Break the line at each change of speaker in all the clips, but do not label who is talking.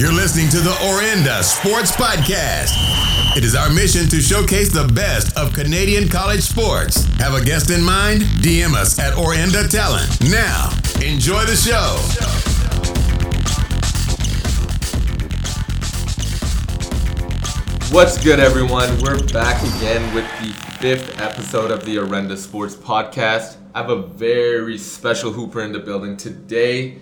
You're listening to the Orenda Sports Podcast. It is our mission to showcase the best of Canadian college sports. Have a guest in mind? DM us at Orenda Talent. Now, enjoy the show.
What's good, everyone? We're back again with the fifth episode of the Orenda Sports Podcast. I have a very special hooper in the building today.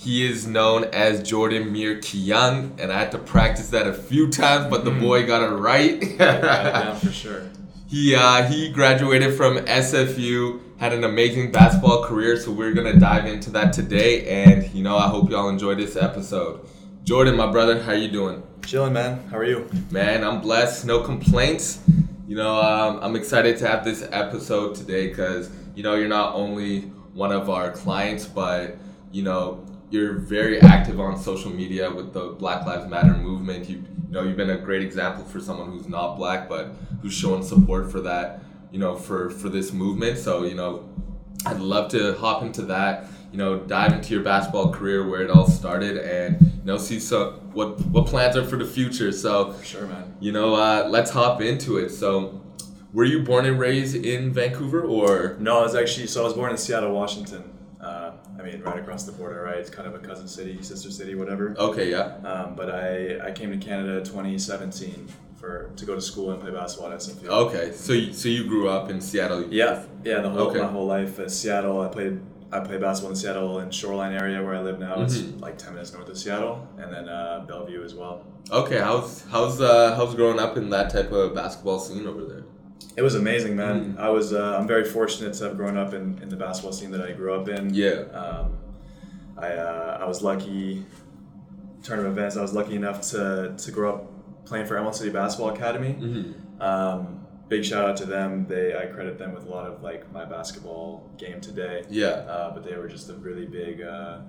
He is known as Jordan Mir Kyung, and I had to practice that a few times, but the boy got it right.
Got it down for sure.
He uh, he graduated from SFU, had an amazing basketball career, so we're gonna dive into that today. And you know, I hope y'all enjoy this episode. Jordan, my brother, how you doing?
Chilling, man. How are you?
Man, I'm blessed. No complaints. You know, um, I'm excited to have this episode today because you know you're not only one of our clients, but you know you're very active on social media with the Black Lives Matter movement. You, you know, you've been a great example for someone who's not black, but who's showing support for that. You know, for for this movement. So you know, I'd love to hop into that. You know, dive into your basketball career, where it all started, and you know, see so what what plans are for the future. So
For sure, man.
you know, uh, let's hop into it. So, were you born and raised in Vancouver, or
No, I was actually so I was born in Seattle, Washington. Uh, I mean, right across the border, right? It's kind of a cousin city, sister city, whatever.
okay, yeah,
Um, but I I came to Canada 2017 for to go to school and play basketball at
okay. So, you, so you grew up in Seattle.
Yeah, yeah. The whole
Okay.
my whole life in Seattle. I played I played basketball in Seattle and Shoreline area where I live now.
Mhm.
It's like 10 minutes north of Seattle, and then uh, Bellevue as well.
Okay, how's how's uh, how's growing up in that type of basketball scene over there?
It was amazing, man.
Mm.
I was uh, I'm very fortunate to have grown up in, in the basketball scene that I grew up in.
Yeah.
Um, I uh, I was lucky. Tournament events. I was lucky enough to to grow up playing for Emerald City Basketball Academy.
Mm-hmm.
Um, big shout out to them. They I credit them with a lot of like my basketball game today.
Yeah.
Uh, but they were just a really big, uh,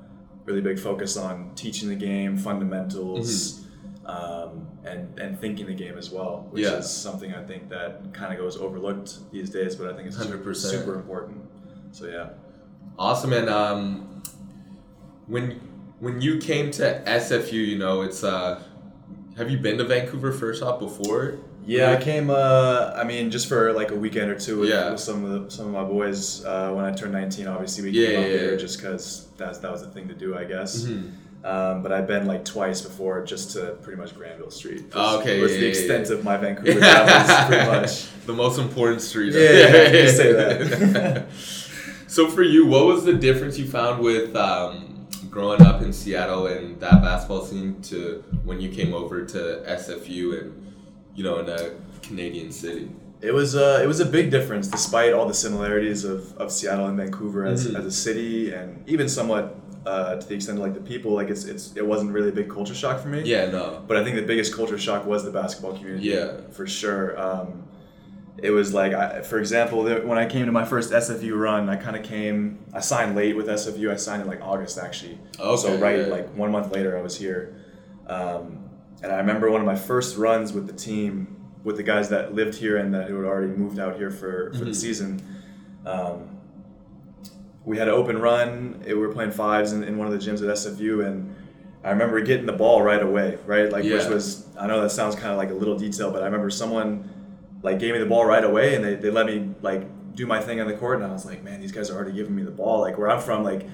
really big focus on teaching the game, fundamentals, um, and and thinking the game as well, which
Yeah.
is something I think that kind of goes overlooked these days, but I think it's
100%.
super important. So yeah.
Awesome, and um, when when you came to SFU, you know, it's uh, have you been to Vancouver first off before?
Yeah, I came. Uh, I mean, just for like a weekend or two with,
Yeah.
with some of the, some of my boys. Uh, when I turned nineteen, obviously we
Yeah,
came
yeah,
up here just because that that was the thing to do, I guess.
Mhm.
Um, but I've been like twice before, just to pretty much Granville Street.
Oh, okay,
was
yeah,
the
yeah,
extent
yeah.
of my Vancouver travels, pretty much.
the most important street.
Yeah, yeah, you say that.
so for you, what was the difference you found with um, growing up in Seattle and that basketball scene to when you came over to SFU and you know in a Canadian city?
It was uh, it was a big difference, despite all the similarities of, of Seattle and Vancouver as,
Mhm.
as a city, and even somewhat uh, to the extent of like the people. Like it's it's it wasn't really a big culture shock for me.
Yeah, no.
But I think the biggest culture shock was the basketball community.
Yeah.
for sure. Um, it was like, I, for example, there, when I came to my first SFU run, I kind of came. I signed late with SFU. I signed in like August actually.
Okay,
so right,
yeah.
like one month later, I was here. Um, and I remember one of my first runs with the team, with the guys that lived here and that who had already moved out here for, for
Mhm.
the season. Um, we had an open run. It, we were playing fives in, in one of the gyms at SFU, and I remember getting the ball right away, right? Like, which was I know that sounds kind of like a little detail, but I remember someone like gave me the ball right away, and they, they let me like do my thing on the court, and I was like, man, these guys are already giving me the ball. Like where I'm from, like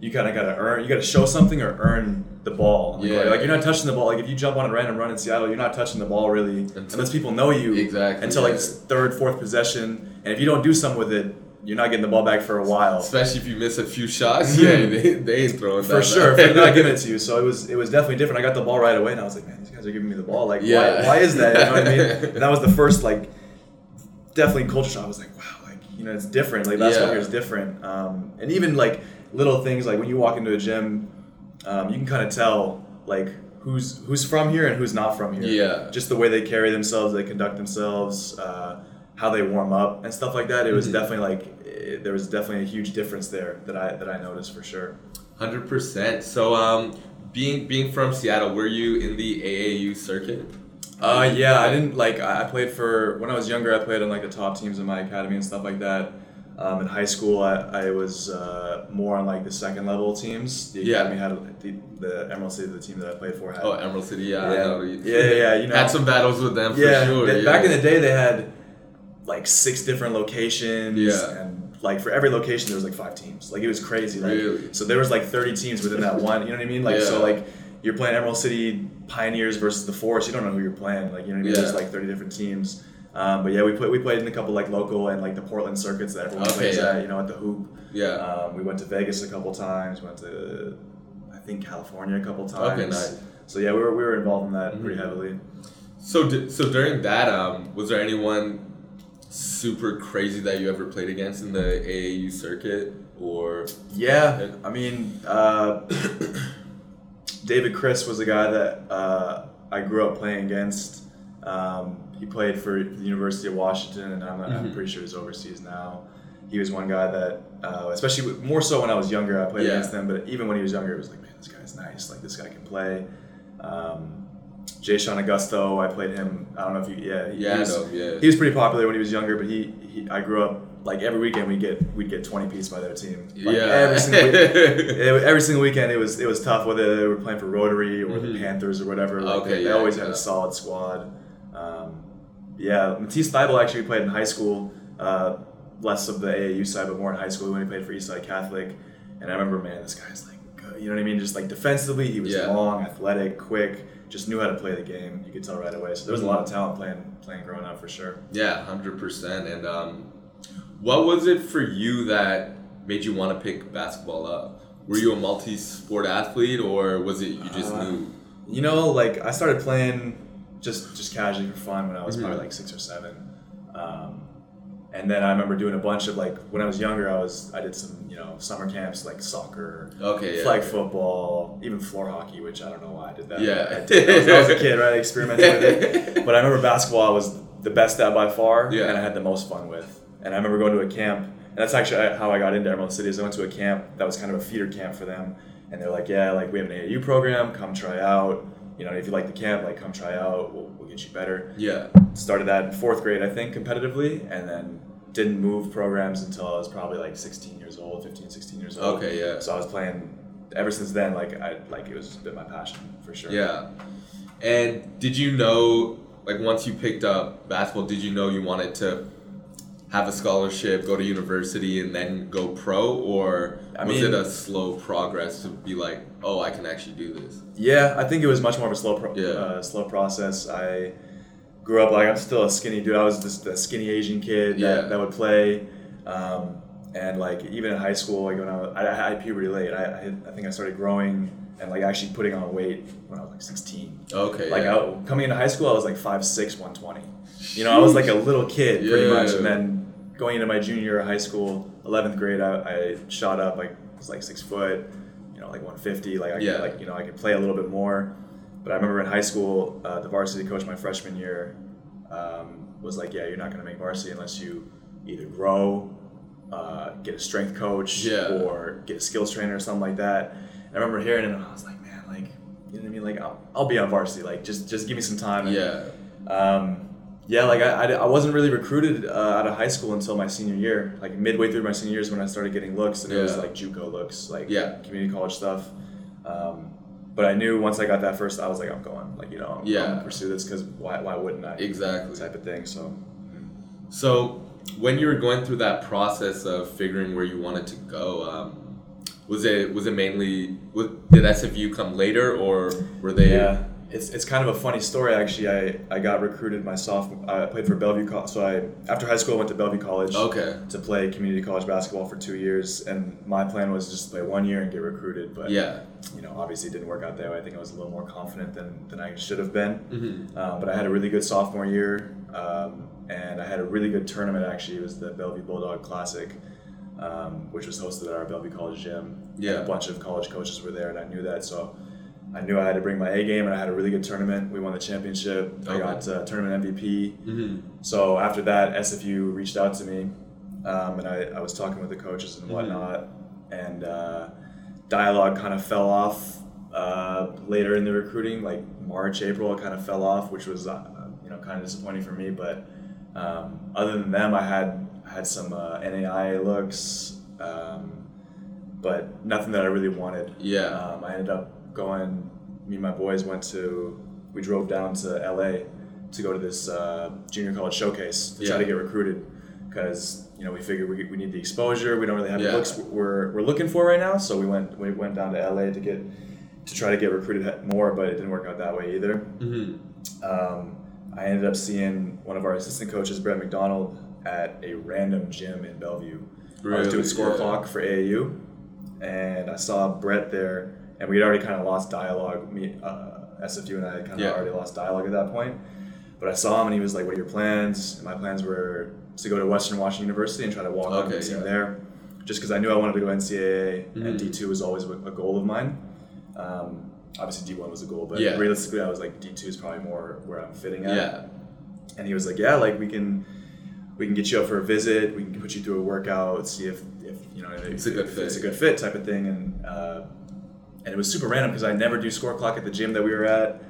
you kind of got to earn, you got to show something or earn the ball.
Yeah.
Like you're not touching the ball. Like if you jump on a random run in Seattle, you're not touching the ball really
Until-
unless people know you
Exactly,
until like
yeah.
third, fourth possession, and if you don't do something with it, you're not getting the ball back for a while.
Especially if you miss a few shots, yeah, they, they ain't throwing
For sure, for not giving it to you. So it was it was definitely different. I got the ball right away, and I was like, man, these guys are giving me the ball. Like,
Yeah.
why, why is that? You know what I mean? And that was the first like definitely culture shock. I was like, wow, like you know, it's different. Like basketball
Yeah.
here is different. Um, and even like little things like when you walk into a gym, um, you can kind of tell like who's who's from here and who's not from here.
Yeah.
Just the way they carry themselves, they conduct themselves, uh, how they warm up and stuff like that. It was
Mhm.
definitely like it, there was definitely a huge difference there that I that I noticed for sure.
Hundred percent. So, um, being being from Seattle, were you in the AAU circuit?
Uh, yeah, I didn't like. I played for when I was younger. I played on like the top teams in my academy and stuff like that. Um, in high school, I, I was uh, more on like the second level teams. The
Yeah.
academy had the, the Emerald City, the team that I played for, had.
Oh, Emerald City. Yeah,
Yeah. Yeah, yeah, yeah, you know.
had some battles with them for
yeah,
sure.
they-
yeah.
back in the day, they had like six different locations.
Yeah.
And like for every location, there was like five teams. Like it was crazy. Like,
Really?
So there was like 30 teams within that one. You know what I mean? Like so, like you're playing Emerald City Pioneers versus the Forest. You don't know who you're playing. Like you know what I mean?
Yeah.
There's like 30 different teams. Um, but yeah, we played we played in a couple like local and like the Portland circuits that everyone
Okay,
plays
yeah.
at. You know, at the hoop.
Yeah.
Um, we went to Vegas a couple times. Went to I think California a couple times.
Okay, nice.
So yeah, we were, we were involved in that pretty
Mhm.
heavily.
So, so during that, um, was there anyone super crazy that you ever played against in the AAU circuit, or
Yeah, I mean, uh, David Crisp was a guy that uh, I grew up playing against. Um, he played for the University of Washington, and I'm, I'm
Mhm.
pretty sure he's overseas now. He was one guy that, uh, especially more so when I was younger, I played
Yeah.
against him. But even when he was younger, it was like, man, this guy's nice. Like this guy can play. Um, Jay Sean Augusto, I played him. I don't know if you, yeah, he,
yeah,
he was,
no, yeah,
he was pretty popular when he was younger, but he, he I grew up like every weekend we get we'd get twenty piece by their team. Like,
yeah,
every single week, it- every single weekend it was it was tough whether they were playing for Rotary or the
Mhm.
Panthers or whatever. Like,
Okay,
they, they
yeah,
always had a solid squad. Um, yeah, Matisse Thybulle actually played in high school, uh, less of the AAU side, but more in high school when he played for Eastside Catholic. And I remember, man, this guy's like, good. you know what I mean? Just like defensively, he was
Yeah.
long, athletic, quick, just knew how to play the game. You could tell right away. So there was a lot of talent playing playing growing up for sure.
yeah, hundred percent. And um, what was it for you that made you want to pick basketball up? Were you a multi-sport athlete, or was it you just
Uh,
knew?
You know, like I started playing just just casually for fun when I was
Mhm.
probably like six or seven, um, and then I remember doing a bunch of like when I was younger. I was I did some you know summer camps like soccer,
Okay, yeah,
flag
okay.
football, even floor hockey, which I don't know why I did that.
Yeah.
I, did- I was, I was a kid, right? Experimenting with it. But I remember basketball. I was the best at by far,
Yeah.
and I had the most fun with. And I remember going to a camp, and that's actually uh, how I got into Emerald City. Is I went to a camp that was kind of a feeder camp for them, and they're like, "Yeah, like we have an AAU program. Come try out. You know, if you like the camp, like come try out. We'll, we'll get you better."
Yeah,
Started that in fourth grade, I think, competitively, and then didn't move programs until I was probably like 16 years old, 15, 16 years old.
Okay, yeah.
So I was playing ever since then. Like I like it was been my passion for sure.
yeah. And did you know, like, once you picked up basketball, did you know you wanted to have a scholarship, go to university, and then go pro, or
I
was
mean-
it a slow progress to be like, oh, I can actually do this?
Yeah, I think it was much more of a slow, pro-
Yeah.
uh, slow process. I grew up like I'm still a skinny dude. I was just a skinny Asian kid that,
Yeah.
that would play, um, and like even in high school, like when I was, I, I had puberty late. I, I, I think I started growing and like actually putting on weight when I was like 16.
Okay.
Like
yeah.
I, coming into high school, I was like 5'6", 120. You know, I was like a little kid pretty
Yeah.
much, and then going into my junior year of high school, 11th grade, I, I shot up. Like was like six foot, you know, like 150. Like I
Yeah.
could, like you know I could play a little bit more. But I remember in high school, uh, the varsity coach my freshman year um, was like, "Yeah, you're not going to make varsity unless you either grow, uh, get a strength coach,
Yeah.
or get a skills trainer or something like that." And I remember hearing it, and I was like, "Man, like, you know what I mean? Like, I'll, I'll be on varsity. Like, just just give me some time." And,
yeah.
um, yeah, like I, I, I wasn't really recruited uh, out of high school until my senior year. Like midway through my senior year is when I started getting looks, and it was like JUCO looks, like
Yeah.
community college stuff. Um, but I knew once I got that first, I was like, I'm going. Like you know, I'm,
Yeah.
I'm pursue this because why, why wouldn't I?
Exactly.
Type of thing. So
So, when you were going through that process of figuring where you wanted to go, um, was it was it mainly was, did SFU come later, or were they?
yeah, it's, it's kind of a funny story actually. I, I got recruited my sophomore. I played for Bellevue. Co- so I after high school I went to Bellevue College.
Okay.
To play community college basketball for two years, and my plan was just to play one year and get recruited. But
Yeah.
you know, obviously it didn't work out that way. I think I was a little more confident than, than I should have been.
hmm
Um, but I had a really good sophomore year, um, and I had a really good tournament actually. It was the Bellevue Bulldog Classic, um, which was hosted at our Bellevue College gym.
Yeah.
And a bunch of college coaches were there, and I knew that. So I knew I had to bring my A game, and I had a really good tournament. We won the championship. I got uh, tournament MVP.
hmm
So after that, SFU reached out to me, um, and I, I was talking with the coaches and
Mhm.
whatnot, and uh, dialogue kind of fell off uh, later in the recruiting, like March, April, it kind of fell off, which was uh, you know kind of disappointing for me. But um, other than them, I had had some uh, NAI looks, um, but nothing that I really wanted.
Yeah.
Um, I ended up going. Me and my boys went to. We drove down to LA to go to this uh, junior college showcase to try to get recruited because you know we figured we, we need the exposure. We don't really have
Yeah.
the looks we're, we're looking for right now. So we went we went down to LA to get to try to get recruited more, but it didn't work out that way either.
hmm
Um, I ended up seeing one of our assistant coaches, Brett McDonald, at a random gym in Bellevue. Really? I was doing score
Yeah.
clock for AAU, and I saw Brett there, and we'd already kind of lost dialogue. Me, uh, SFU, and I had kind of
Yeah.
already lost dialogue at that point. But I saw him, and he was like, "What are your plans?" And my plans were to go to Western Washington University and try to walk on the team
yeah.
there, just because I knew I wanted to go NCAA,
Mhm.
and D two was always a goal of mine. Um, obviously, D one was a goal, but
Yeah.
realistically, I was like, D two is probably more where I'm fitting at
Yeah.
and he was like, "Yeah, like we can, we can get you up for a visit. We can put you through a workout, see if, if you know, if,
It's a good
if
fit.
It's a good fit type of thing." And uh, and it was super random because I never do score clock at the gym that we were at.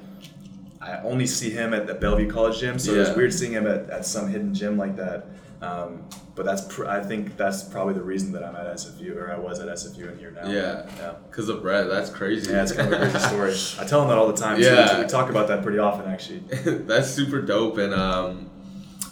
I only see him at the Bellevue College gym, so it was weird seeing him at, at some hidden gym like that. Um, but that's pr- I think that's probably the reason that I'm at SFU or I was at SFU and here now.
Yeah.
yeah.
Because of Brett, that's crazy.
Yeah, it's kind of a crazy story. I tell him that all the time.
Yeah.
too. we talk about that pretty often actually.
that's super dope and um,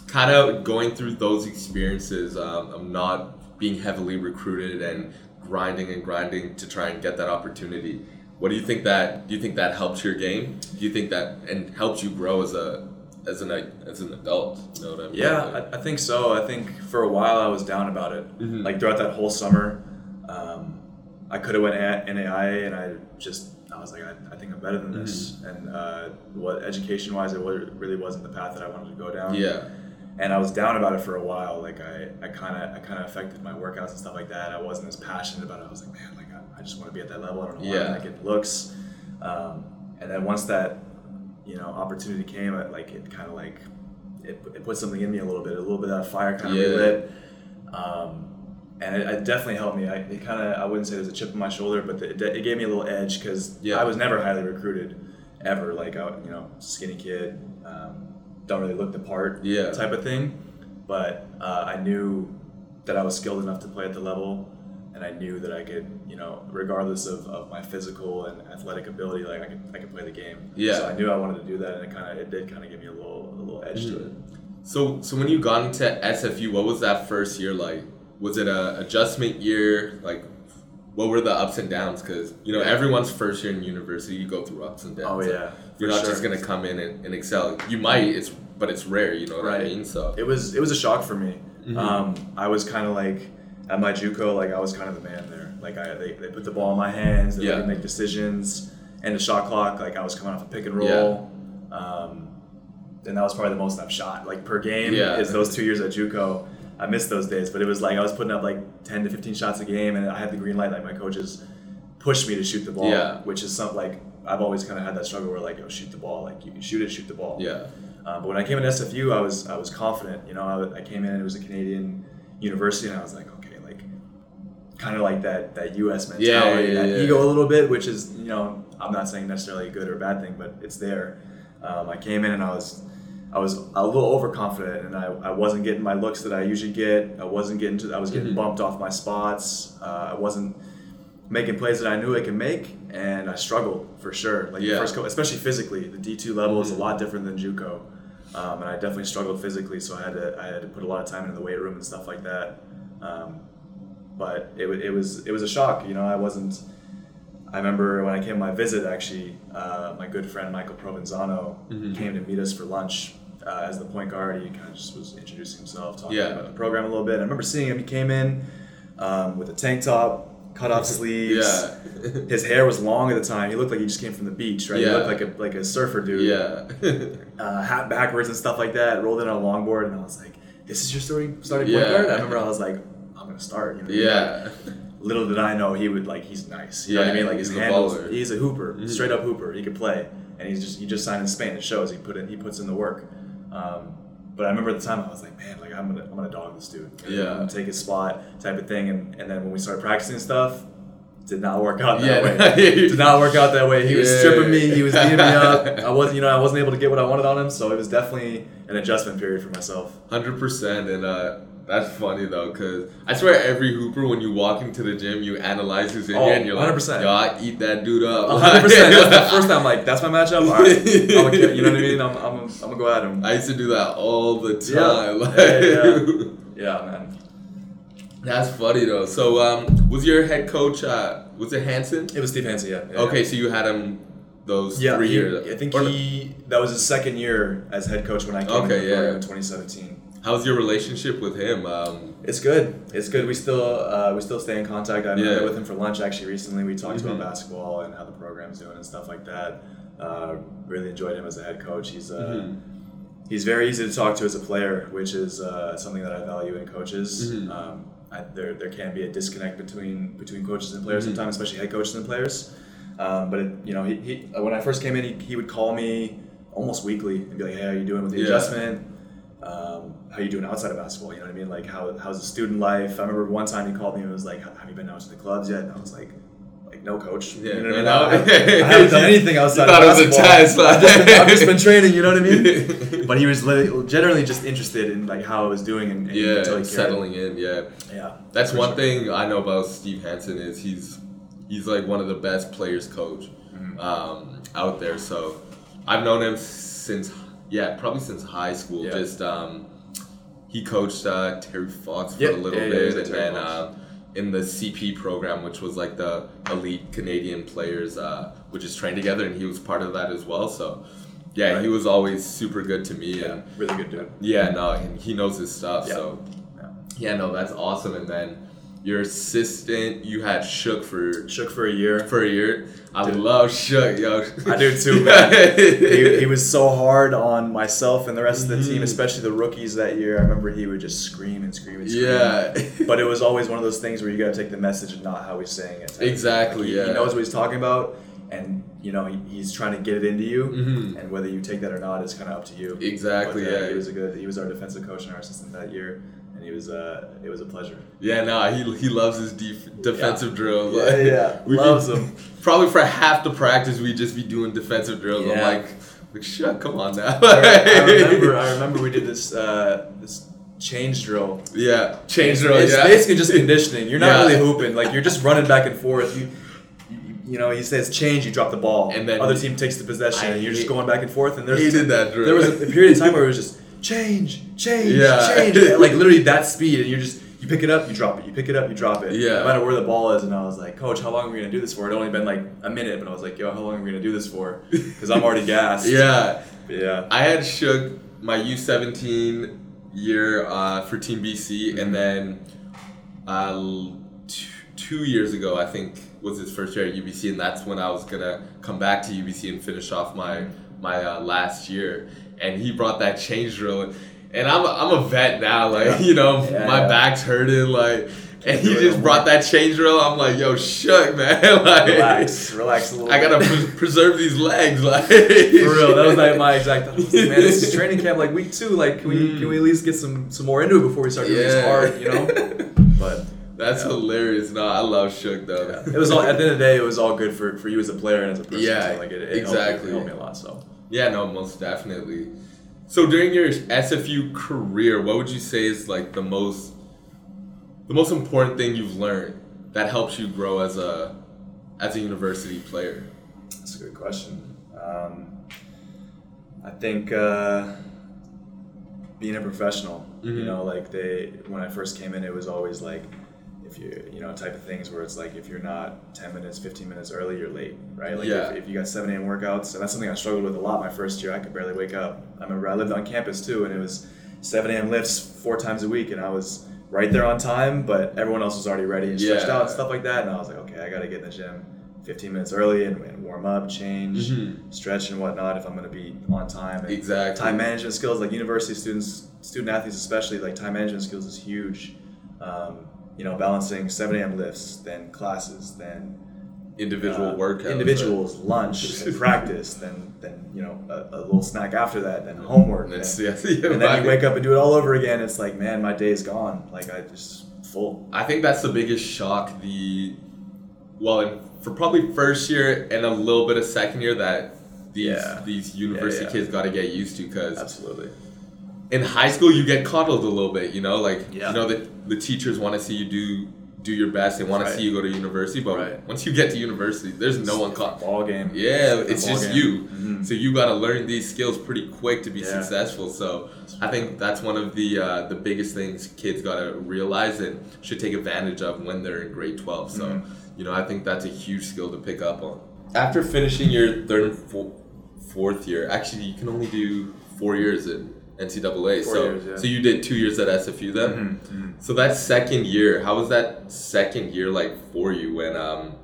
kind of going through those experiences um, of not being heavily recruited and grinding and grinding to try and get that opportunity what do you think that do you think that helps your game do you think that and helps you grow as a as an as an adult you know what i mean
Yeah, I, I think so. I think for a while I was down about it.
Mhm.
Like throughout that whole summer, um, I could have went at NAIA and I just I was like I, I think I'm better than this.
Mm-hmm.
And uh, what education wise, it really wasn't the path that I wanted to go down.
yeah
And I was down about it for a while. Like I I kind of I kind of affected my workouts and stuff like that. I wasn't as passionate about it. I was like man, like I, I just want to be at that level. I don't know why
Yeah.
Not getting looks. Um, and then once that you know opportunity came, it, like it kind of like it, it put something in me a little bit, a little bit of that fire kind of
Yeah.
relit. Um, and it, it definitely helped me. I, it kind of I wouldn't say there's a chip on my shoulder, but it, it gave me a little edge because
Yeah.
I was never highly recruited ever. Like I, you know, skinny kid, um, don't really look the part,
Yeah.
type of thing. But uh, I knew that I was skilled enough to play at the level, and I knew that I could, you know, regardless of, of my physical and athletic ability, like I could I could play the game.
Yeah.
So I knew I wanted to do that, and it kind of it did kind of give me a little a little edge to it.
so so when you got into sfu what was that first year like was it a adjustment year like what were the ups and downs because you know everyone's first year in university you go through ups and downs
Oh yeah.
You're not just gonna come in and, and excel. You might, it's but it's rare. You know what I
Right.
mean? So
it was it was a shock for me.
Mhm.
Um, I was kind of like at my JUCO, like I was kind of the man there. Like I they, they put the ball in my hands, they let
Yeah.
me make decisions, and the shot clock, like I was coming off a pick and roll. Um, and that was probably the most I've shot like per game.
Yeah.
Is those two years at JUCO. I missed those days, but it was like I was putting up like ten to fifteen shots a game, and I had the green light. Like my coaches pushed me to shoot the ball,
Yeah.
which is something like I've always kind of had that struggle where like, shoot the ball. Like you can shoot it, shoot the ball.
yeah,
Uh, but when I came in SFU, I was I was confident. You know, I, I came in and it was a Canadian university, and I was like, okay, like kind of like that that U.S. mentality,
Yeah, yeah,
that
yeah,
ego
yeah.
a little bit, which is you know I'm not saying necessarily a good or bad thing, but it's there. Um, I came in and I was I was a little overconfident, and I, I wasn't getting my looks that I usually get. I wasn't getting to I was getting
Mhm.
bumped off my spots. Uh, I wasn't making plays that I knew I could make, and I struggled for sure. Like the
Yeah.
first, couple, especially physically, the D two level is a
Mhm.
lot different than JUCO, um, and I definitely struggled physically. So I had to I had to put a lot of time into the weight room and stuff like that. Um, but it, it was it was a shock. You know, I wasn't. I remember when I came on my visit, actually, uh, my good friend Michael Provenzano
Mhm.
came to meet us for lunch uh, as the point guard. He kind of just was introducing himself, talking
Yeah.
about the program a little bit. I remember seeing him. He came in um, with a tank top, cut off sleeves.
yeah,
His hair was long at the time. He looked like he just came from the beach, right? He looked like a like a surfer dude.
yeah,
Uh, hat backwards and stuff like that. Rolled in on a longboard, and I was like, "This is your story, starting point
Yeah.
guard." I remember I was like, "I'm gonna start." You know?
yeah,
Little did I know he would like he's nice. You know what I mean? Like
he's
his
a
handles.
baller.
He's a hooper,
Mhm.
straight up hooper. He could play, and he's just he just signed in Spain. It shows. He put in he puts in the work. Um, but I remember at the time I was like, man, like I'm gonna I'm gonna dog this dude.
Yeah.
I'm gonna take his spot type of thing. And and then when we started practicing stuff, did not work out that
Yeah.
way. did not work out that way. He was
Yeah.
stripping me. He was beating me up. I wasn't, you know, I wasn't able to get what I wanted on him. So it was definitely an adjustment period for myself.
Hundred percent, and uh, that's funny though, cause I swear every hooper when you walk into the gym, you analyze who's in
Oh,
here, and you're like,
100%.
"Yo, I eat that dude up."
Hundred percent. That's the first time. I'm like, that's my matchup. All right, I'm a kid, you know what I mean? I'm, I'm, I'm gonna go at him.
I used to do that all the time. Like,
Yeah, yeah. Yeah, man.
that's funny though. So, um, was your head coach? Uh, was it Hanson?
It was Steve Hansen. Yeah. yeah
Okay, so you had him those
Yeah,
three
he-
years.
I think
Or-
he that was his second year as head coach when I came
Okay,
in
yeah.
in 2017.
How's your relationship with him? Um,
It's good. It's good. We still uh, we still stay in contact. I
Yeah.
met with him for lunch actually recently. We talked
Mhm.
about basketball and how the program's doing and stuff like that. Uh, really enjoyed him as a head coach. He's uh,
Mhm.
he's very easy to talk to as a player, which is uh, something that I value in coaches.
Mhm.
Um, I, there there can be a disconnect between between coaches and players
Mhm.
sometimes, especially head coaches and players. Um, but it, you know, he, he when I first came in, he, he would call me almost weekly and be like, "Hey, how are you doing with the
Yeah.
adjustment? Um, how you doing outside of basketball? You know what I mean? Like, how how's the student life?" I remember one time he called me and was like, "Have you been out to the clubs yet?" And I was like. Like no coach,
Yeah,
you know what I mean?
no, no.
I, haven't- I haven't done anything
You
outside
thought
of
it was a
basketball.
test, like-
I've, just been, I've just been training, you know what I mean? but he was generally just interested in like how I was doing and, and you
yeah, settling in. Yeah.
Yeah,
That's one
sure.
thing I know about Steve Hansen is he's he's like one of the best players coach
Mm-hmm.
um, out there. So I've known him since yeah probably since high school.
Yeah.
Just um, he coached uh, Terry Fox for
Yep.
a little
Yeah, yeah,
bit, and then uh, in the CP program, which was like the elite Canadian players, uh, which is trained together, and he was part of that as well. So. Yeah,
Right.
he was always super good to me,
Yeah,
and
really good dude.
yeah, no, and he knows his stuff.
Yeah.
So
Yeah.
yeah, no, that's awesome. And then your assistant, you had Shook for
Shook for a year.
for a year. I
Dude.
love Shook, yo.
I do too, man. he, he was so hard on myself and the rest of the team,
Mhm.
especially the rookies that year. I remember he would just scream and scream and scream.
yeah,
But it was always one of those things where you got to take the message and not how he's saying it.
Exactly,
Like, he,
yeah.
he knows what he's talking about, and you know he, he's trying to get it into you,
Mhm.
and whether you take that or not is kind of up to you.
exactly.
But, uh,
yeah,
he was a good. He was our defensive coach and our assistant that year, and he was. Uh, it was a pleasure.
yeah. No, he he loves his def- defensive drills.
Yeah,
like,
yeah.
we'd be-
Loves them.
Probably for half the practice, we'd just be doing defensive drills. I'm
Yeah.
like, like, Shook, come on now.
I remember. I remember we did this. Uh, this change drill.
yeah, change
It's-
drill.
It's
yeah.
basically just conditioning. You're not
Yeah.
really hooping. Like you're just running back and forth. You, you, you know, he says change, you drop the ball,
And then-
other team takes the possession,
I
and you're just going back and forth. And there's
hated that drill.
there was a period of time where it was just change, change,
Yeah.
change, like literally that speed, and you're just you pick it up, you drop it, you pick it up, you drop it.
Yeah.
no matter where the ball is. And I was like, Coach, how long are we gonna do this for? It only been like a minute, but I was like, Yo, how long are we gonna do this for? Because I'm already gassed.
yeah.
But yeah.
I had Shook my U17 year uh, for Team BC, and then uh, l- t- two years ago, I think was his first year at UBC, and that's when I was gonna come back to UBC and finish off my my uh, last year. And he brought that change drill, and I'm a, I'm a vet now, like
Yeah.
you know,
Yeah,
my back's hurting, like. And he just
no
brought that change drill. I'm like, yo, Shook, man. like,
Relax, relax a little.
I gotta pre- preserve these legs, like
For real, that was like my exact. thought. I was like, man, this is training camp, like week two. Like, can we
Mm.
can we at least get some some more into it before we start doing
Yeah.
this hard, you know? But
That's
Yeah.
hilarious. No, I love Shook though.
yeah. it was all at the end of the day, it was all good for, for you as a player and as a person.
Yeah,
so, like it, it
exactly.
helped, me, it helped me a lot. So
Yeah, no, most definitely. So during your SFU career, what would you say is like the most the most important thing you've learned that helps you grow as a as a university player?
that's a good question. Um, I think uh, being a professional. You
Mhm.
know, like they when I first came in, it was always like. If you, you know, type of things where it's like if you're not 10 minutes, 15 minutes early, you're late, right? Like
Yeah.
if, if you got 7 a.m. workouts, and that's something I struggled with a lot my first year. I could barely wake up. I remember I lived on campus too, and it was 7 a.m. lifts four times a week, and I was right there on time, but everyone else was already ready and stretched
Yeah.
out and stuff like that. And I was like, okay, I got to get in the gym 15 minutes early and, and warm up, change,
Mhm.
stretch, and whatnot if I'm going to be on time. And
Exactly.
Time management skills, like university students, student athletes especially, like time management skills is huge. Um, you know, balancing 7 a.m. lifts, then classes, then
Individual
uh,
workouts.
individuals, lunch, then practice, then then you know a, a little snack after that, then homework,
And,
then-
yeah, yeah,
and then you wake up and do it all over again. It's like, man, my day's gone. Like I just full.
I think that's the biggest shock the well, for probably first year and a little bit of second year that these
Yeah.
these university kids got to get used to because
Absolutely.
In high school you get coddled a little bit, you know, like
Yeah.
you know that the teachers want to see you do do your best. They want
Right.
to see you go to university, but
Right.
once you get to university, there's no one caught.
Ball game.
Yeah,
Different
it's just
game.
you.
Mhm.
So you got to learn these skills pretty quick to be
Yeah.
successful. So I think that's one of the uh, the biggest things kids got to realize and should take advantage of when they're in grade 12. So,
Mhm.
you know, I think that's a huge skill to pick up on. After finishing your third and fo- fourth year, actually you can only do 4 years in NCAA.
Four
so
years, yeah.
so you did 2 years at SFU then?
Mhm, mhm.
So that second year, how was that second year like for you when um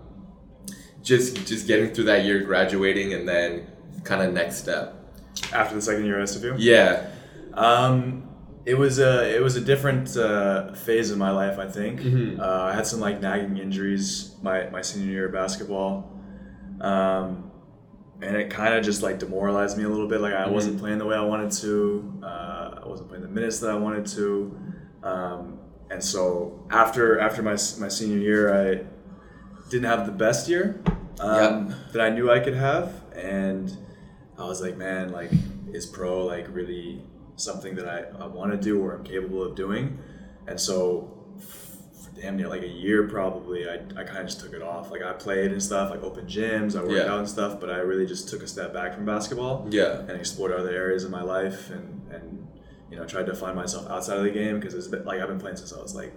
just just getting through that year, graduating, and then kind of next step?
After the second year at SFU.
Yeah.
Um, it was a it was a different uh, phase of my life. I think
Mhm.
uh, I had some like nagging injuries my my senior year of basketball, um, and it kind of just like demoralized me a little bit. Like I wasn't
Mhm.
playing the way I wanted to. Uh, I wasn't playing the minutes that I wanted to, um, and so after after my my senior year, I didn't have the best year um, that I knew I could have, and I was like, man, like, is pro like really something that I, I want to do or I'm capable of doing? And so, damn near like a year probably, I, I kind of just took it off. Like, I played and stuff, like open gyms, I worked
Yeah.
out and stuff, but I really just took a step back from basketball
Yeah.
and explored other areas of my life and, and you know, tried to find myself outside of the game because it's been, like I've been playing since I was like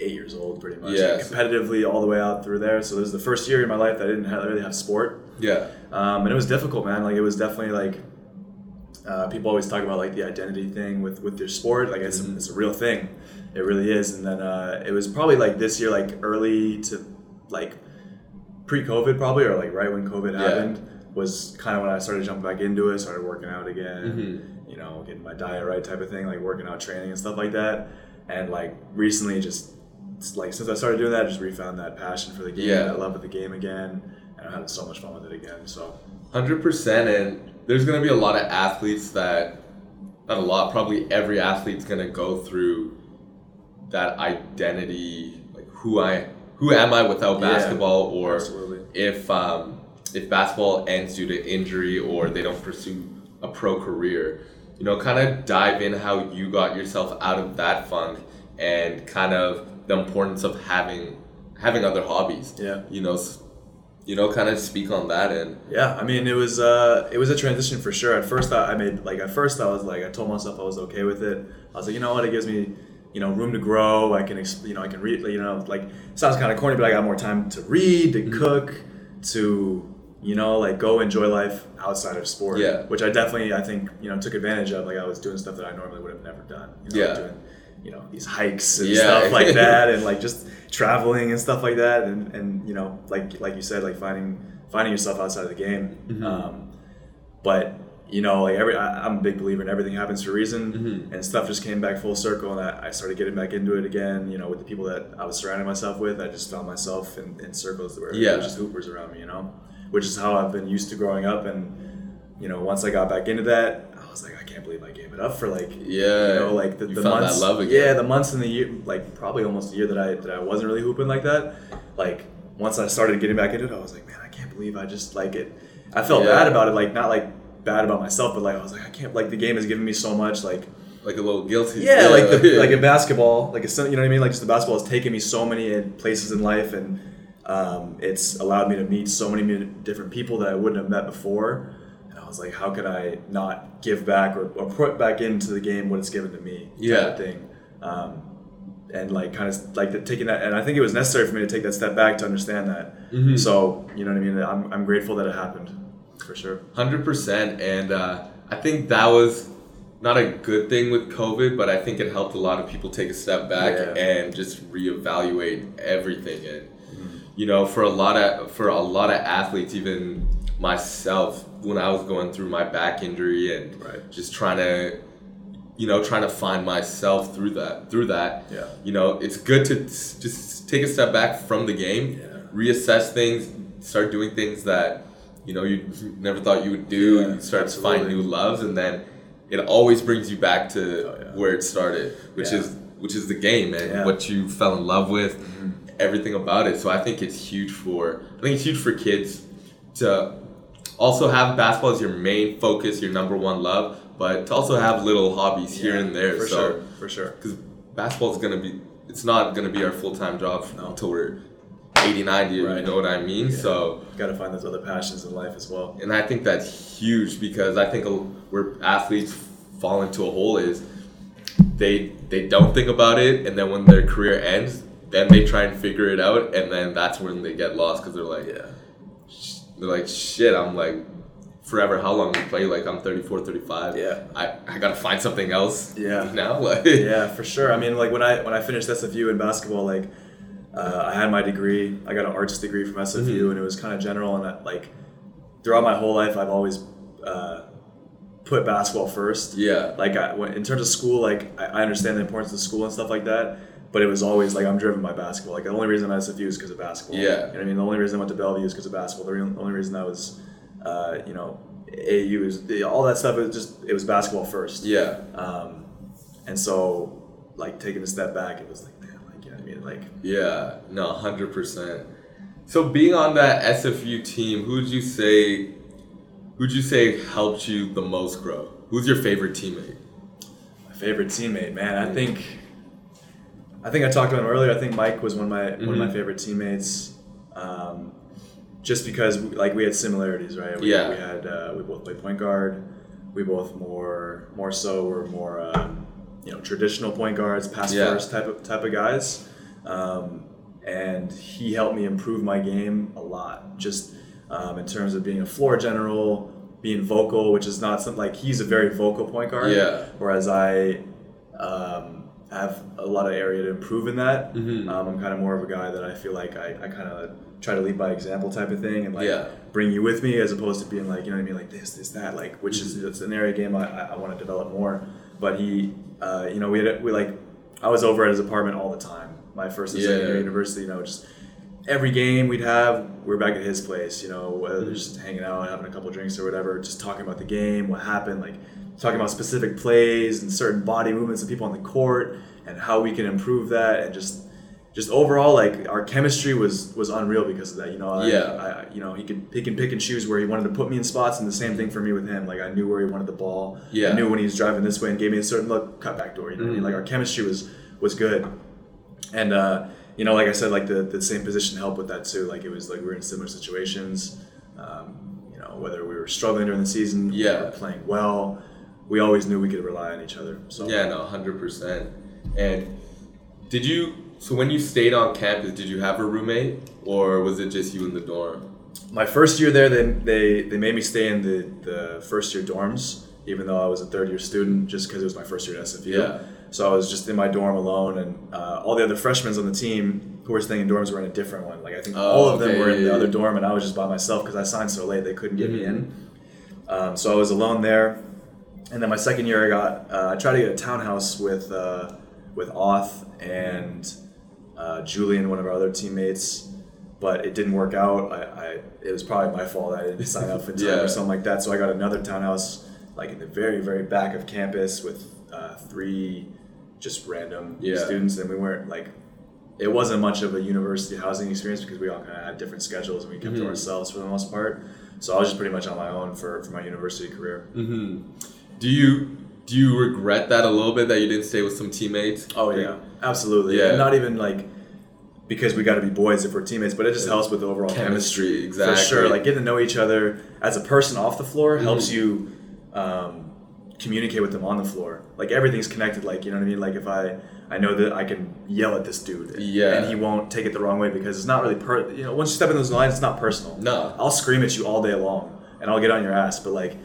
eight years old, pretty much.
Yeah.
Competitively all the way out through there. So this is the first year in my life that I didn't have, really have sport.
Yeah.
Um, and it was difficult, man. Like it was definitely like uh, people always talk about like the identity thing with with their sport. Like it's,
Mhm.
it's a real thing. It really is. And then uh, it was probably like this year, like early to like pre-COVID, probably or like right when COVID
Yeah.
happened was kind of when I started jumping back into it. Started working out again.
Mhm.
You know, getting my diet right, type of thing. Like working out, training, and stuff like that. And like recently, just like since I started doing that, I just refound that passion for the game.
Yeah.
that love of the game again, and I'm having so much fun with it again. So.
Hundred percent, and there's gonna be a lot of athletes that, not a lot, probably every athlete's gonna go through that identity, like who I, who am I without
Yeah,
basketball, or
absolutely.
if um, if basketball ends due to injury or they don't pursue a pro career, you know, kind of dive in how you got yourself out of that funk and kind of the importance of having having other hobbies.
Yeah.
You know, you know, kind of speak on that and
Yeah, I mean, it was uh, it was a transition for sure. At first, I, I made like at first I was like I told myself I was okay with it. I was like, you know what, it gives me you know room to grow. I can exp- you know I can read you know like sounds kind of corny, but I got more time to read, to cook, to you know like go enjoy life outside of sport.
Yeah.
which I definitely I think you know took advantage of. Like I was doing stuff that I normally would have never done. You know,
Yeah.
doing, you know these hikes and
Yeah.
stuff like that, and like just traveling and stuff like that, and and you know like like you said, like finding finding yourself outside of the game.
Mhm.
Um, but you know, like every I, I'm a big believer in everything happens for a reason,
Mhm.
and stuff just came back full circle, and I, I started getting back into it again. You know, with the people that I was surrounding myself with, I just found myself in, in circles where
Yeah.
there was just hoopers around me. You know, which is how I've been used to growing up, and you know, once I got back into that, I was like, I can't believe I gave it up for like
Yeah,
you know, like the, the months, yeah, the months in the year, like probably almost a year that I that I wasn't really hooping like that. Like once I started getting back into it, I was like, man, I can't believe I just like it. I felt
Yeah.
bad about it, like not like bad about myself, but like I was like, I can't like the game has given me so much, like
like a little guilty.
yeah, like the like in basketball, like it's you know what I mean, like just the basketball has taken me so many places in life, and um, it's allowed me to meet so many different people that I wouldn't have met before. And I was like, how could I not give back or, or put back into the game what it's given to me?
Yeah.
thing. Um, and like kind of like the, taking that, and I think it was necessary for me to take that step back to understand that.
Mhm.
So you know what I mean. I'm, I'm grateful that it happened, for sure.
Hundred percent, and uh, I think that was not a good thing with COVID, but I think it helped a lot of people take a step back
Yeah.
and just reevaluate everything. And you know, for a lot of for a lot of athletes, even myself, when I was going through my back injury and
Right.
just trying to, you know, trying to find myself through that through that.
Yeah.
You know, it's good to just take a step back from the game,
Yeah.
reassess things, start doing things that you know you never thought you would do,
Yeah,
and you start to find new loves, and then it always brings you back to
Oh, yeah.
where it started, which
Yeah.
is which is the game and what you fell in love with. Mm-hmm. everything about it. So I think it's huge for I think it's huge for kids to also have basketball as your main focus, your number one love, but to also have little hobbies here and there.
For
so
sure. For sure.
because basketball is gonna be it's not gonna be our full time job
No.
until we're 80, 90,
Right.
you know what I mean?
Yeah.
So
Got to find those other passions in life as well.
and I think that's huge because I think a- where athletes fall into a hole is they they don't think about it, and then when their career ends, then they try and figure it out, and then that's when they get lost because they're like
Yeah.
they're like shit. I'm like forever. How long do you play? Like I'm 34, 35.
Yeah.
I, I gotta find something else.
Yeah.
Now like
yeah, for sure. I mean, like when I when I finished SFU in basketball, like uh, I had my degree. I got an arts degree from SFU,
Mhm.
and it was kind of general. And I, like throughout my whole life, I've always uh, put basketball first.
yeah.
Like I, in terms of school, like I, I understand the importance of school and stuff like that. But it was always like I'm driven by basketball. Like the only reason I was at SFU is because of basketball.
Yeah.
You know I mean? The only reason I went to Bellevue is because of basketball. The re- only reason I was, uh, you know, AU is all that stuff. It was just it was basketball first.
Yeah.
Um, and so, like taking a step back, it was like, like you know what I mean? Like,
Yeah, no, hundred percent. So being on that SFU team, who'd you say, who'd you say helped you the most grow? Who's your favorite teammate?
my favorite teammate, man. I think, I think I talked about him earlier. I think Mike was one of my one of my
Mhm.
favorite teammates, um, just because like we had similarities, right? We,
Yeah.
we had uh, we both played point guard. We both more more so were more um, you know traditional point guards, pass
Yeah.
first type of type of guys. Um, and he helped me improve my game a lot, just um, in terms of being a floor general, being vocal, which is not something like he's a very vocal point guard.
Yeah.
Whereas I um, have a lot of area to improve in that.
Mhm.
Um, I'm kind of more of a guy that I feel like I, I kind of try to lead by example type of thing and like
Yeah.
bring you with me as opposed to being like, you know what I mean? Like this, this, that, like, which
Mm-hmm.
is, it's an area game I, I, I want to develop more. But he, uh, you know, we had, we like, I was over at his apartment all the time. My first and second
Yeah.
year at university, you know, just every game we'd have, we are back at his place, you know, whether
Mm-hmm.
just hanging out, having a couple drinks or whatever, just talking about the game, what happened, like talking about specific plays and certain body movements of people on the court and how we can improve that and just just overall like our chemistry was was unreal because of that you know I,
Yeah.
I, you know he could he can pick and choose where he wanted to put me in spots and the same thing for me with him like I knew where he wanted the ball
Yeah.
I knew when he was driving this way and gave me a certain look cut back door you know what I mean?
Mhm.
like our chemistry was was good and uh, you know, like I said, like the, the same position helped with that too. Like it was like we were in similar situations. Um, you know, whether we were struggling during the season,
Yeah.
we were playing well, we always knew we could rely on each other. So
Yeah, no, hundred percent. And did you? So when you stayed on campus, did you have a roommate, or was it just you in the dorm?
my first year there, they, they they made me stay in the the first year dorms, even though I was a third year student, just because it was my first year at SFU.
Yeah.
So I was just in my dorm alone, and uh, all the other freshmen on the team who were staying in dorms were in a different one. Like I think
Oh,
all of them
okay,
were in the other dorm, and I was just by myself because I signed so late they couldn't get me
Mhm.
in. Um, so I was alone there, and then my second year I got uh, I tried to get a townhouse with uh, with Auth and uh, Julian, one of our other teammates, but it didn't work out. I, I it was probably my fault I didn't sign up in time
Yeah.
or something like that. So I got another townhouse like in the very very back of campus with uh, three just random
Yeah.
students, and we weren't like. It wasn't much of a university housing experience because we all kind of had different schedules and we kept to
Mhm.
ourselves for the most part. So I was just pretty much on my own for, for my university career.
Mm-hmm. Do you do you regret that a little bit that you didn't stay with some teammates?
Oh
Like,
yeah, absolutely.
Yeah.
Not even like because we got to be boys if we're teammates, but it just helps with the overall
Chemistry,
chemistry.
exactly.
For sure, like getting to know each other as a person off the floor helps
Mhm.
you um, communicate with them on the floor. Like everything's connected. Like you know what I mean. Like if I I know that I can yell at this dude,
Yeah.
and he won't take it the wrong way because it's not really per. You know, once you step in those lines, it's not personal.
No.
I'll scream at you all day long, and I'll get on your ass. But like,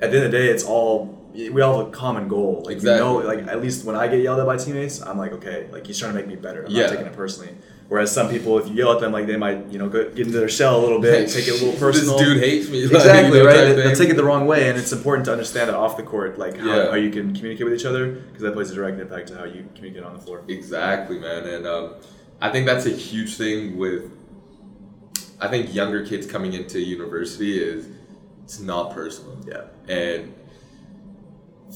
at the end of the day, it's all we all have a common goal. Like
Exactly.
you know, like at least when I get yelled at by teammates, I'm like, okay, like he's trying to make me better. I'm
Yeah.
not taking it personally. Whereas some people, if you yell at them, like they might, you know, go, get into their shell a little bit, take it a little personal.
This dude hates me.
Exactly right. They, they'll take it the wrong way, and it's important to understand that off the court, like how,
Yeah.
how you can communicate with each other, because that plays a direct impact to how you communicate on the floor.
Exactly, man. And um, I think that's a huge thing with, I think younger kids coming into university is it's not personal.
Yeah.
And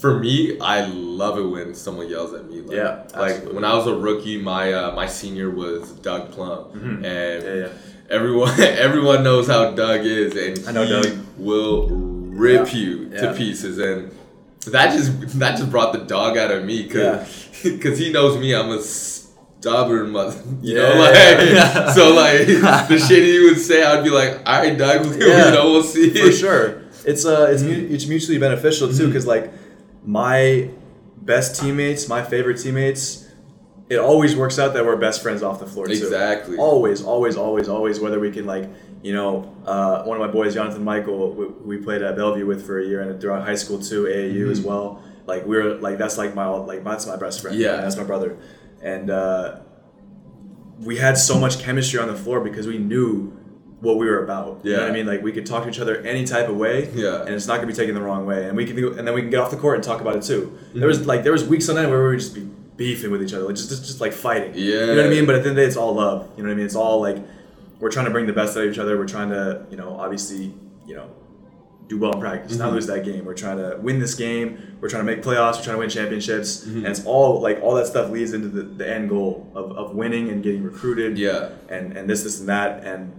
for me, I love it when someone yells at me. Like,
Yeah,
like when I was a rookie, my uh, my senior was Doug Plum, and
Mm-hmm. Yeah, yeah.
everyone everyone knows how Doug is, and
I know
he
Doug.
will rip
Yeah.
you to pieces, and that just that just brought the dog out of me because because he knows me. I'm a stubborn mother, you know, like so like the shit he would say, I'd be like, all right, Doug, you know, we'll see
for sure. It's uh, it's
Mm-hmm.
mu- it's mutually beneficial too, because like my best teammates, my favorite teammates, it always works out that we're best friends off the floor too.
Exactly.
Always, always, always, always. Whether we can like, you know, uh, one of my boys, Jonathan Michael, we, we played at Bellevue with for a year and throughout high school too, AAU as well. Like we are like that's like my like that's my best friend.
Yeah.
that's my brother, and uh, we had so much chemistry on the floor because we knew what we were about. You know what I mean? Like we could talk to each other any type of way.
Yeah.
And it's not gonna be taken the wrong way. And we can and then we can get off the court and talk about it too. There
Mm-hmm.
was like there was weeks on end where we would just be beefing with each other, like just just, just like fighting. Yeah. You know what I mean? But at the end of the day, it's all love. You know what I mean? It's all like we're trying to bring the best out of each other. We're trying to, you know, obviously, you know, do well in practice, not
Mhm.
lose that game. We're trying to win this game. We're trying to make playoffs. We're trying to win championships.
Mhm.
And it's all like all that stuff leads into the, the end goal of, of winning and getting recruited
Yeah.
and and this this and that and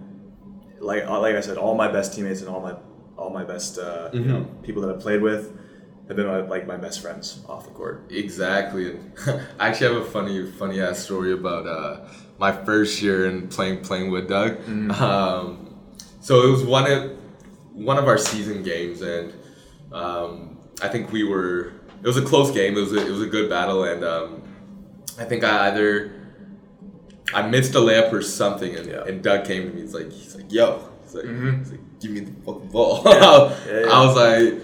like uh, like I said, all my best teammates and all my all my best uh, you know people that I've played with have been my, like my best friends off the court.
Exactly, I actually have a funny, funny ass story about uh, my first year in playing playing with Doug. Um, so it was one of one of our season games, and um, I think we were. It was a close game. It was a, it was a good battle, and um, I think I either I missed a layup or something, and,
Yeah.
and Doug came to me. He's like, he's like, yo, he's like,
Mhm.
he's like give me the fucking ball.
Yeah. Yeah.
I was like.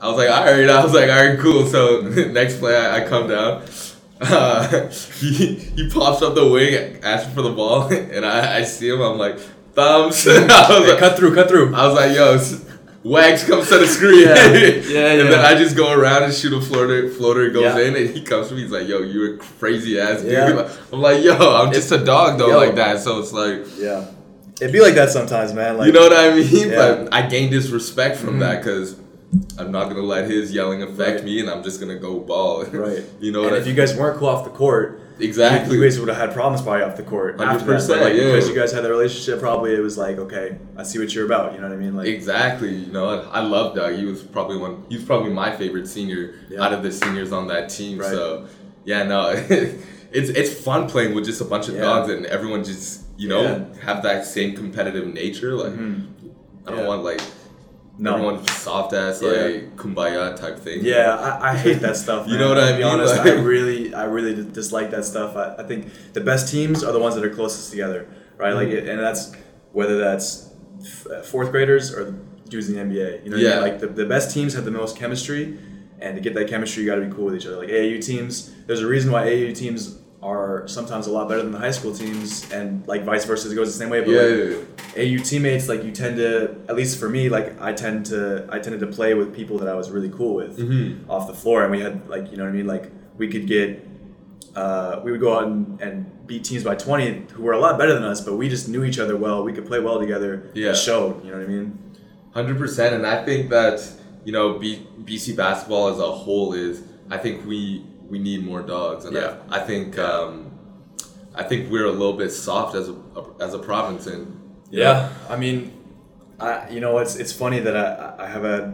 I was like, all right. I was like, all right, cool. So next play, I, I come down. Uh, he he pops up the wing, asking for the ball, and I, I see him. I'm like, thumbs. I was like,
cut through, cut through.
I was like, yo, Wags comes to the screen.
Yeah. Yeah,
and then. I just go around and shoot a floater. Floater goes
Yeah.
in, and he comes to me. He's like, yo, you're a crazy ass dude.
Yeah.
I'm like, yo, I'm just a dog though,
Yo.
like that. So it's like,
Yeah, it'd be like that sometimes, man. Like
you know what I mean?
Yeah. Mm-hmm.
But I gained his respect from that because I'm not gonna let his yelling affect
Right.
me, and I'm just gonna go ball.
right.
you know
and if
I
you guys weren't cool off the court,
Exactly.
you guys would have had problems probably off the court. after
100%,
like,
yeah.
Because you guys had the relationship, probably it was like, okay, I see what you're about. You know what I mean? Like,
Exactly. You know, I love Doug. He was probably one. He was probably my favorite senior
Yeah.
out of the seniors on that team.
Right.
So, yeah, no, it's it's fun playing with just a bunch of
Yeah.
dogs and everyone just you know
Yeah.
have that same competitive nature. Like,
Mhm.
I don't want like
no.
everyone soft ass
Yeah.
like kumbaya type thing.
Yeah, I, I hate that stuff.
You know what
To
I
be
mean?
honest,
Like-
I really, I really dislike that stuff. I, I think the best teams are the ones that are closest together, right? Like,
Mhm.
it, and that's whether that's f- uh, fourth graders or dudes in the NBA. You know, what I
Yeah.
mean? like the, the best teams have the most chemistry, and to get that chemistry, you got to be cool with each other. Like AAU teams, there's a reason why AAU teams are sometimes a lot better than the high school teams, and like vice versa, it goes the same way. But
Yeah,
like,
yeah, yeah.
AAU teammates, like you tend to, at least for me, like I tend to, I tended to play with people that I was really cool with
Mhm.
off the floor, and we had like, you know what I mean, like we could get, uh, we would go out and, and beat teams by twenty who were a lot better than us, but we just knew each other well. We could play well together.
Yeah.
It showed. You know what I mean?
Hundred percent, and I think that you know B, BC basketball as a whole is. I think we we need more dogs, and
Yeah.
I, I think um, I think we're a little bit soft as a as a province, and
Yeah, I mean, I you know it's it's funny that I I have had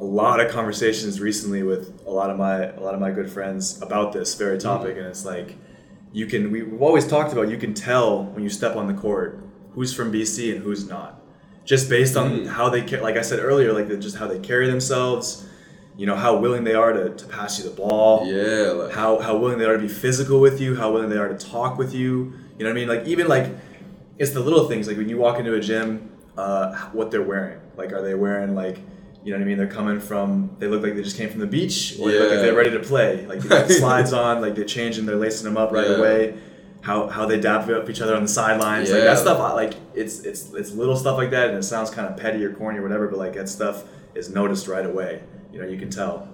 a lot of conversations recently with a lot of my a lot of my good friends about this very topic, and it's like you can we, we've always talked about you can tell when you step on the court who's from BC and who's not, just based on
Mm.
how they ca- like I said earlier, like just how they carry themselves, you know how willing they are to, to pass you the ball,
yeah, like,
how how willing they are to be physical with you, how willing they are to talk with you. You know what I mean? Like even like it's the little things like when you walk into a gym, uh, what they're wearing. Like are they wearing like you know what I mean? They're coming from they look like they just came from the beach, or they look like
Yeah.
they're ready to play. Like they got the slides on, like they're changing, they're lacing them up right
Yeah.
away. How, how they dap up each other on the sidelines, like that stuff. Like it's it's it's little stuff like that, and it sounds kind of petty or corny or whatever, but like that stuff is noticed right away. You know, you can tell.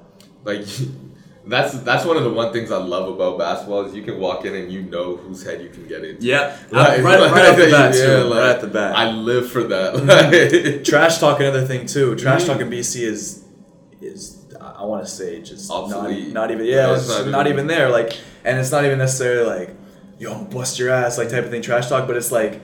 like that's that's one of the one things I love about basketball is you can walk in and you know whose head you can get into.
Yeah,
Right,
right, right,
like,
off the bat,
yeah,
too.
like,
right at the bat.
I live for that. Like,
trash talk another thing too. Trash
Mhm.
talk in BC is is I want to say just
Obsolete.
not, not even yeah,
Yeah,
it's
it's
not,
not
even,
even-
there. Like, and it's not even necessarily like yo, I'm bust your ass like type of thing, trash talk. But it's like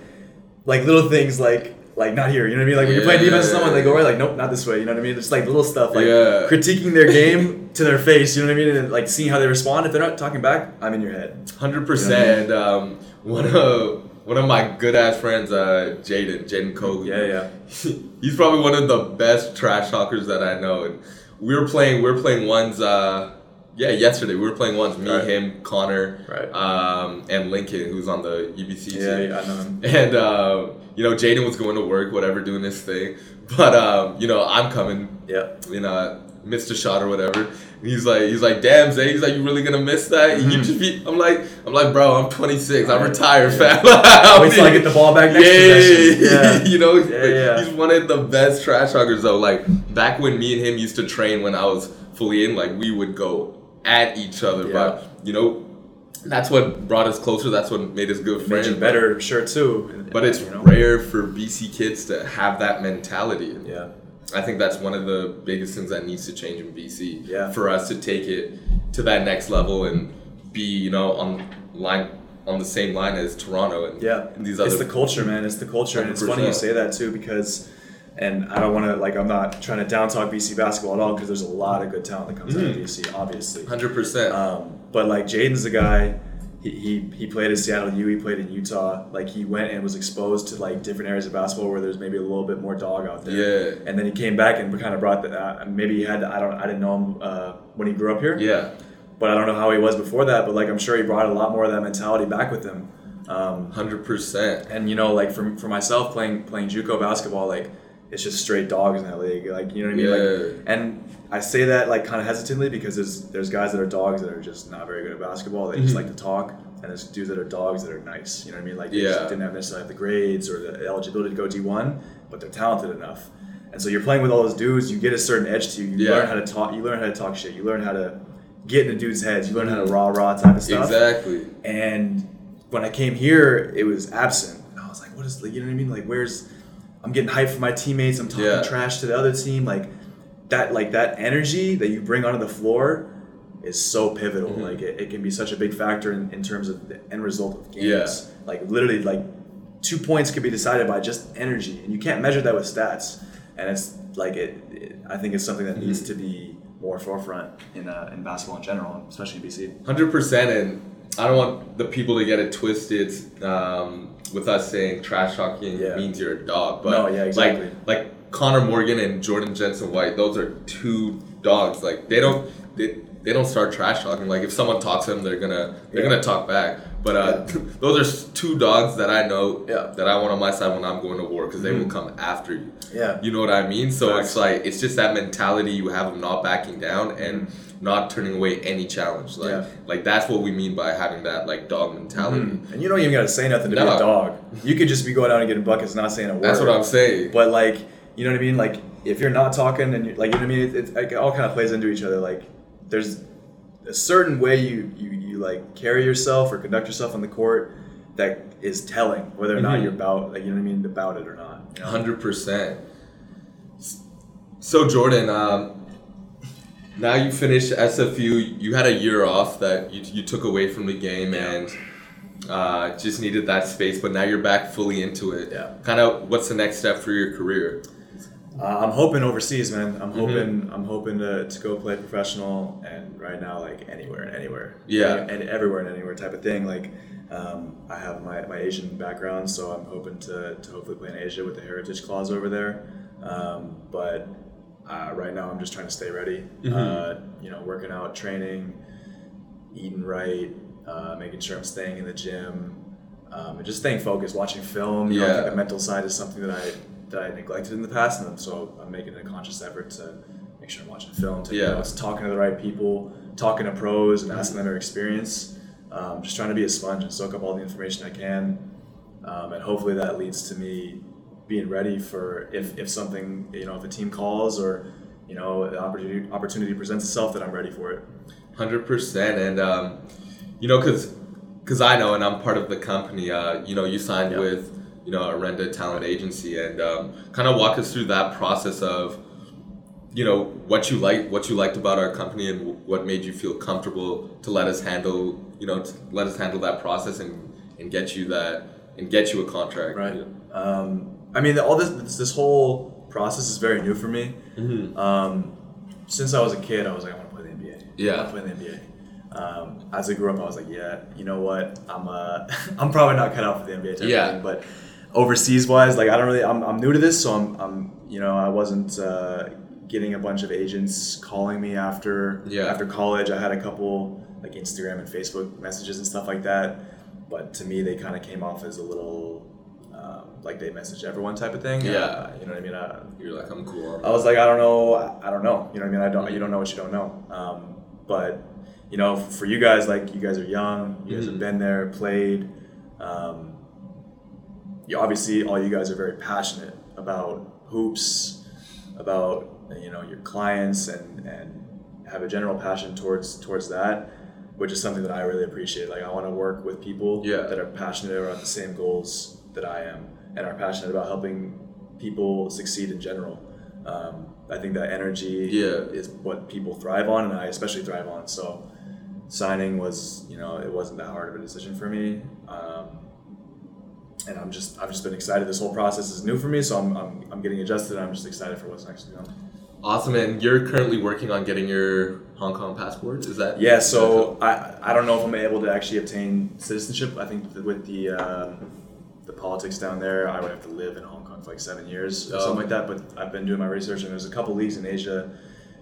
like little things like like not here. You know what I mean? Like when you're playing defense with someone, they go right like nope, not this way. You know what I mean? It's like little stuff like
Yeah.
critiquing their game to their face. You know what I mean? And like seeing how they respond. If they're not talking back, I'm in your head.
Hundred percent. And um, one of one of my good ass friends, uh, Jaden, Jaden Kobe.
Yeah, yeah.
He's probably one of the best trash talkers that I know. And we were playing. We were playing ones. Uh, yeah, yesterday we were playing ones. Me,
Right.
him, Connor,
Right.
um, and Lincoln, who's on the UBC
Yeah,
team.
yeah, I know him.
And uh, you know, Jaden was going to work, whatever, doing this thing. But um, you know, I'm coming
Yeah.
you know, missed a shot or whatever. And he's like, he's like, damn, Zay. He's like, you really gonna miss that? You
Mhm.
just be. I'm like, I'm like, bro, I'm 26. I'm retired,
Yeah.
fam.
Wait till I get the ball back next
yeah.
Yeah.
you know,
Yeah, yeah.
he's one of the best trash huggers though. Like back when me and him used to train when I was fully in, like we would go at each other.
Yeah.
But you know, that's what brought us closer. That's what made us good
Made
friends.
you better, sure too.
But it's
You know?
rare for BC kids to have that mentality.
Yeah.
I think that's one of the biggest things that needs to change in BC.
Yeah.
For us to take it to that next level and be, you know, on line on the same line as Toronto and,
Yeah,
and these other.
it's the culture, man. It's the culture, and it's funny you say that too because, and I don't want to like I'm not trying to down talk BC basketball at all because there's a lot of good talent that comes out of
Mhm.
BC, obviously.
Hundred percent.
Um, but like Jaden's a guy. He, he, he played at Seattle U. He played in Utah. Like he went and was exposed to like different areas of basketball where there's maybe a little bit more dog out there.
Yeah.
And then he came back and kind of brought that. Uh, maybe he had. I don't. I didn't know him uh, when he grew up here
Yeah.
but I don't know how he was before that. But like I'm sure he brought a lot more of that mentality back with him. Um,
Hundred percent.
and you know, like for, for myself playing playing JUCO basketball, like it's just straight dogs in that league. Like you know what I mean?
Yeah.
Like, and I say that like kind of hesitantly because there's there's guys that are dogs that are just not very good at basketball. They just
Mhm.
like to talk, and there's dudes that are dogs that are nice. You know what I mean? Like they just
Yeah.
didn't have necessarily have the grades or the eligibility to go D1, but they're talented enough. And so you're playing with all those dudes. You get a certain edge to you. You
Yeah.
learn how to talk. You learn how to talk shit. You learn how to get into dudes' heads. You learn how to rah rah type of stuff.
Exactly.
And when I came here, it was absent. And I was like, what is like, you know what I mean? Like, where's I'm getting hyped for my teammates. I'm talking
Yeah.
trash to the other team. Like that, like that energy that you bring onto the floor is so pivotal.
Mhm.
Like it, it can be such a big factor in, in terms of the end result of games.
Yeah.
Like literally, like two points could be decided by just energy, and you can't measure that with stats. And it's like it. it I think it's something that needs
Mhm.
to be more forefront in uh, in basketball in general, especially in BC.
Hundred percent, and I don't want the people to get it twisted. Um, with us saying trash talking
Yeah.
means you're a dog, but
No, yeah, exactly.
Like, like Connor Morgan and Jordan Jensen White, those are two dogs. Like they don't they, they don't start trash talking. Like if someone talks to them, they're gonna they're
Yeah.
gonna talk back. But uh, those are two dogs that I know
Yeah.
that I want on my side when I'm going to war because they will
Mhm.
come after you.
Yeah.
You know what I mean? So it's like it's just that mentality you have of not backing down and not turning away any challenge. Like
Yeah.
like that's what we mean by having that like dog mentality.
Mhm. And you don't even gotta say nothing to be a dog. You could just be going out and getting buckets, not saying a word.
That's what I'm saying.
But like, you know what I mean? Like, if you're not talking and you're like, you know what I mean? It, it, it all kind of plays into each other. Like, there's a certain way you, you you like carry yourself or conduct yourself on the court that is telling whether or not
Mhm.
you're about like you know what I mean about it or not. you know?
Hundred percent. So Jordan, um, now you finished SFU. You had a year off that you, you took away from the game
Yeah.
and uh, just needed that space. But now you're back fully into it.
Yeah.
Kind of, what's the next step for your career?
Uh, I'm hoping overseas, man. I'm
Mhm.
hoping I'm hoping to, to go play professional, and right now like anywhere and anywhere,
Yeah.
and, and everywhere and anywhere type of thing. Like um, I have my, my Asian background, so I'm hoping to, to hopefully play in Asia with the heritage clause over there. Um, but uh, right now I'm just trying to stay ready.
Mhm.
Uh, you know, working out, training, eating right, uh, making sure I'm staying in the gym, um, and just staying focused, watching film. You know, I
Yeah.
think the mental side is something that I that I neglected in the past, and so I'm making a conscious effort to make sure I'm watching film, taking
Yeah.
notes, talking to the right people, talking to pros, and asking them their experience. Um, just trying to be a sponge and soak up all the information I can, um, and hopefully that leads to me being ready for if, if something you know if a team calls or you know the opportunity opportunity presents itself that I'm ready for it.
Hundred percent, and um, you know, cause, cause I know, and I'm part of the company. Uh, you know, you signed
Yeah.
with, you know, Arenda Talent Agency, and um, kind of walk us through that process of, you know what you like what you liked about our company and what made you feel comfortable to let us handle you know to let us handle that process and and get you that and get you a contract
Right. Um, I mean, all this this- whole process is very new for me.
Mhm.
Um, since I was a kid, I was like, I want to play the NBA.
Yeah.
I want to play the NBA. Um, as I grew up, I was like, yeah, you know what? I'm uh, I'm probably not cut out for the NBA type
Yeah.
thing, but overseas wise, like I don't really, I'm, I'm new to this, so I'm, I'm you know, I wasn't uh, getting a bunch of agents calling me after
Yeah.
after college. I had a couple like Instagram and Facebook messages and stuff like that, but to me, they kind of came off as a little like they message everyone type of thing.
Yeah.
Uh, you know what I mean? Uh,
you're like i'm cool
I was like, I don't know, I don't know. You know what I mean? I don't. You don't know what you don't know. Um, but you know, for you guys, like you guys are young. You guys
Mhm.
have been there, played. Um, you obviously, all you guys are very passionate about hoops, about you know your clients, and and have a general passion towards towards that, which is something that I really appreciate. Like I want to work with people
Yeah.
that are passionate about the same goals that I am, and are passionate about helping people succeed in general. Um, I think that energy
Yeah.
is what people thrive on, and I especially thrive on. So, signing was, you know, it wasn't that hard of a decision for me. Um, and I'm just, I've just been excited. This whole process is new for me, so I'm, I'm, I'm getting adjusted. I'm just excited for what's next. You know?
awesome and you're currently working on getting your hong kong passport is that
Yeah. So I, I don't know if I'm able to actually obtain citizenship. I think with the, um, the politics down there, I would have to live in Hong Kong for like seven years or
Oh.
something like that. But I've been doing my research, and there's a couple leagues in Asia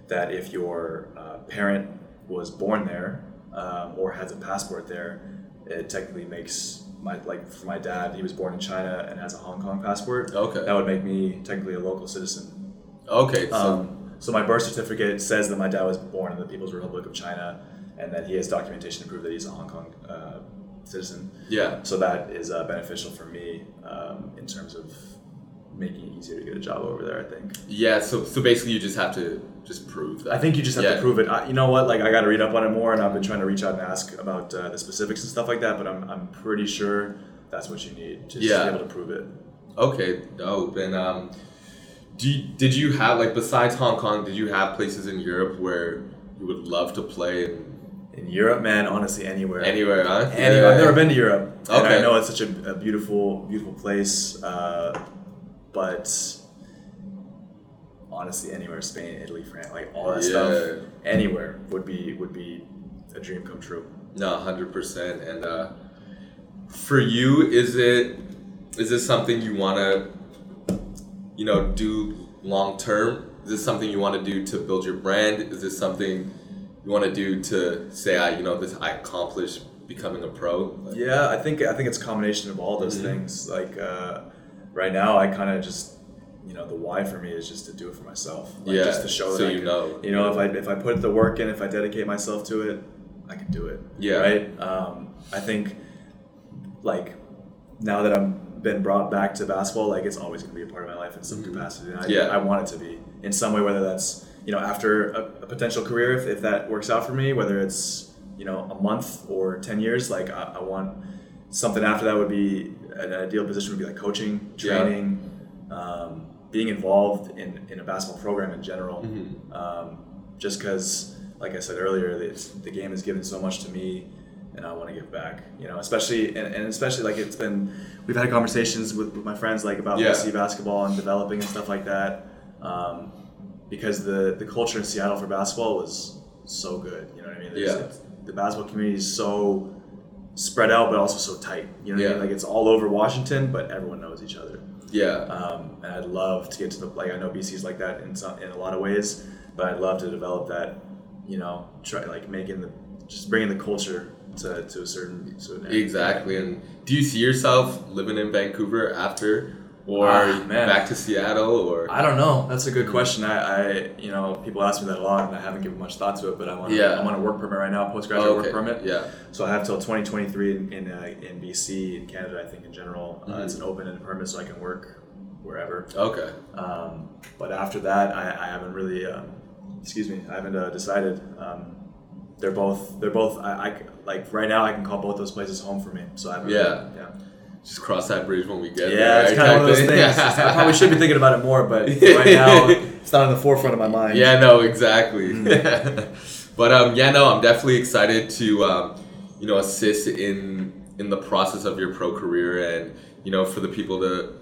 that if your uh, parent was born there um, or has a passport there, it technically makes my like for my dad, he was born in China and has a Hong Kong passport.
Okay.
That would make me technically a local citizen.
okay so
Um, so my birth certificate says that my dad was born in the People's Republic of China, and that he has documentation to prove that he's a Hong Kong uh, citizen.
yeah
So that is uh, beneficial for me um, in terms of making it easier to get a job over there. I think.
yeah so so basically you just have to just prove that
I think you just have
Yeah.
to prove it. I, you know what? Like I got to read up on it more, and I've been trying to reach out and ask about uh, the specifics and stuff like that. But I'm, I'm pretty sure that's what you need just to be able to prove it.
Okay, dope. And um, do you, did you have like besides Hong Kong, did you have places in Europe where you would love to play? And
In Europe, man, honestly, anywhere.
anywhere, huh?
Anyway, I've never been to Europe, and
Okay.
I know it's such a, a beautiful, beautiful place. Uh, but honestly, anywhere, Spain, Italy, France, like all that
Yeah.
stuff, anywhere would be would be a dream come true.
No, hundred percent. And uh, for you, is it is this something you want to, you know, do long term? Is this something you want to do to build your brand? Is this something you want to do to say, I, you know, this I accomplished becoming a pro? Like,
Yeah, I think I think it's a combination of all those
Mhm.
things. Like uh, right now, I kind of just you know the why for me is just to do it for myself. Like,
Yeah,
just to show
so
that
you
can-
know.
You know, if I if I put the work in, if I dedicate myself to it, I can do it.
Yeah.
Right. Um, I think like now that I'm been brought back to basketball, like it's always going to be a part of my life in some capacity. And I,
Mm-hmm. Yeah.
I want it to be in some way, whether that's you know after a, a potential career, if, if that works out for me, whether it's you know a month or ten years, like I, I want something after that would be an ideal position would be like coaching,
Yeah.
training, um, being involved in, in a basketball program in general.
Mhm.
Um, just because, like I said earlier, the game has given so much to me, and I want to give back. You know, especially and, and especially like it's been we've had conversations with, with my friends like about
Yeah.
BC basketball and developing and stuff like that. Um, because the the culture in Seattle for basketball was so good. You know what I mean? There's-
Yeah.
The basketball community is so spread out, but also so tight. You know what I mean? Like it's all over Washington, but everyone knows each other.
Yeah.
Um, and I'd love to get to the like I know BC's like that in some in a lot of ways, but I'd love to develop that. You know, try like making the just bringing the culture to, to a certain certain area.
Exactly. And do you see yourself living in Vancouver after, or
Ah,
back to Seattle, or
I don't know. That's a good question. I, I, you know, people ask me that a lot, and I haven't given much thought to it. But I'm on,
Yeah.
I'm on a work permit right now, postgraduate
Oh, okay.
work permit.
Yeah.
So I have till 2023 in in, uh, in BC, in Canada, I think in general. Uh,
Mhm.
it's an open-ended permit, so I can work wherever.
Okay.
Um, but after that, I, I haven't really, um, excuse me, I haven't uh, decided. Um, they're both, they're both. I, I like right now. I can call both those places home for me. So I haven't.
Yeah.
yeah.
Just cross that bridge when we get
Yeah,
there.
Yeah, it's
right?
kind of one of those
thing.
things. I probably should be thinking about it more, but right now it's not in the forefront of my mind.
Yeah, no, exactly.
Mm.
but um, yeah, no, I'm definitely excited to um, you know assist in in the process of your pro career, and you know for the people to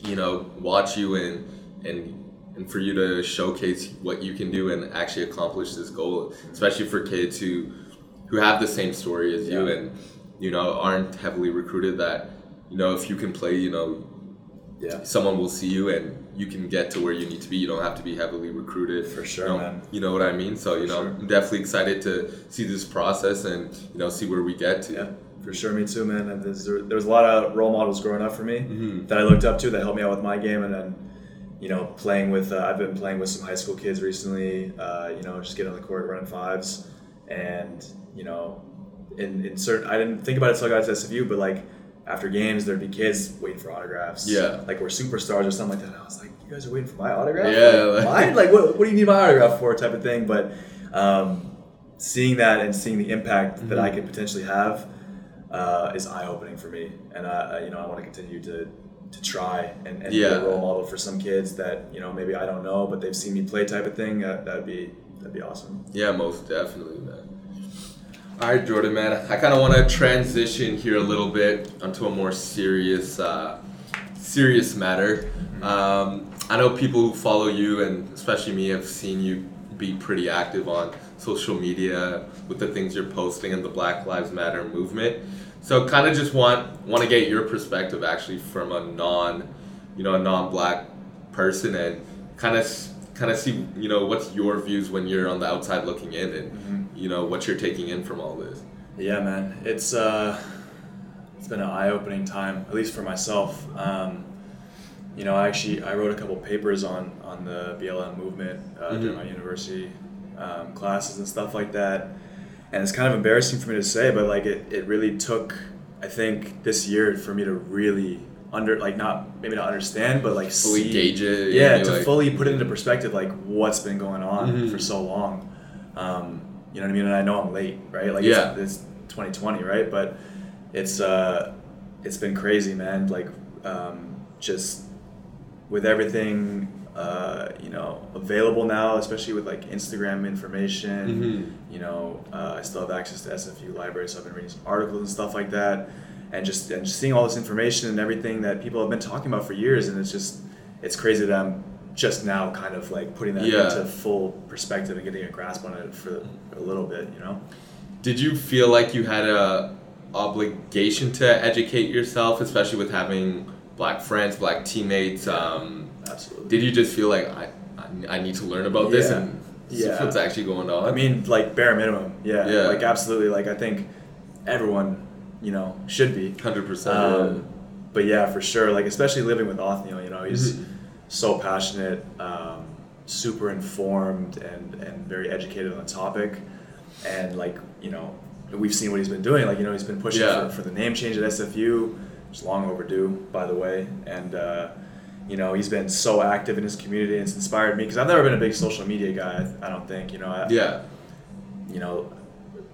you know watch you and and and for you to showcase what you can do and actually accomplish this goal, especially for kids who who have the same story as you and you know aren't heavily recruited. That you know if you can play, you know
Yeah.
someone will see you and you can get to where you need to be. You don't have to be heavily recruited.
For sure,
you know,
man.
You know what I mean? So, you
For
know,
sure.
I'm definitely excited to see this process and, you know, see where we get to.
Yeah, for sure. Me too, man. And there's, there was a lot of role models growing up for me
Mhm.
that I looked up to that helped me out with my game. And then, you know, playing with, uh, I've been playing with some high school kids recently, uh, you know, just getting on the court, running fives. And, you know, in, in certain, I didn't think about it until I got to SFU, but like after games, there'd be kids waiting for autographs.
Yeah.
Like we're superstars or something like that. And I was like, you guys are waiting for my autograph?
Yeah,
Like,
like-
mine? Like, what, what do you need my autograph for? Type of thing. But, um, seeing that and seeing the impact that I could potentially have uh, is eye opening for me, and I, you know I want to continue to to try and, and be a role model for some kids that you know maybe I don't know, but they've seen me play type of thing. That that'd be that'd be awesome.
Yeah, most definitely, man. All right, Jordan, man. I kind of want to transition here a little bit onto a more serious, uh, serious matter. Um, I know people who follow you, and especially me, have seen you be pretty active on social media with the things you're posting and the Black Lives Matter movement. So, kind of just want want to get your perspective, actually, from a non, you know, a non-black person, and kind of kind of see, you know, what's your views when you're on the outside looking in, and you know what you're taking in from all this.
Yeah, man, it's uh, it's been an eye opening time, at least for myself. Um, you know, I actually I wrote a couple papers on on the BLM movement uh, during
Mhm.
my university um, classes and stuff like that. And it's kind of embarrassing for me to say, but like it, it really took I think this year for me to really under like not maybe not understand, but like
Fully
see,
gauge it.
yeah, to
like-
fully put it into perspective, like what's been going on
Mhm.
for so long. Um, you know what I mean? And I know I'm late, right? Like
Yeah.
it's, it's 2020, right? But it's uh, it's been crazy, man. Like um, just with everything uh, you know available now, especially with like Instagram information.
Mhm.
You know, uh, I still have access to SFU library, so I've been reading some articles and stuff like that, and just and just seeing all this information and everything that people have been talking about for years, and it's just it's crazy that I'm just now kind of like putting that
Yeah.
into full perspective and getting a grasp on it for a little bit, you know.
Did you feel like you had a obligation to educate yourself, especially with having black friends, black teammates? Um,
Absolutely.
did you just feel like I, I, I need to learn about this
Yeah.
and this is
Yeah.
what's actually going on?
I mean, like bare minimum, yeah,
Yeah.
like absolutely. Like I think everyone, you know, should be.
hundred percent.
Um, but yeah, for sure. Like especially living with Othniel, you know, he's
Mhm.
So passionate, um, super informed, and and very educated on the topic. And like you know, we've seen what he's been doing. Like you know, he's been pushing
Yeah.
for, for the name change at SFU, which is long overdue, by the way. And uh, you know, he's been so active in his community, and it's inspired me because I've never been a big social media guy. I don't think you know. I,
yeah,
you know,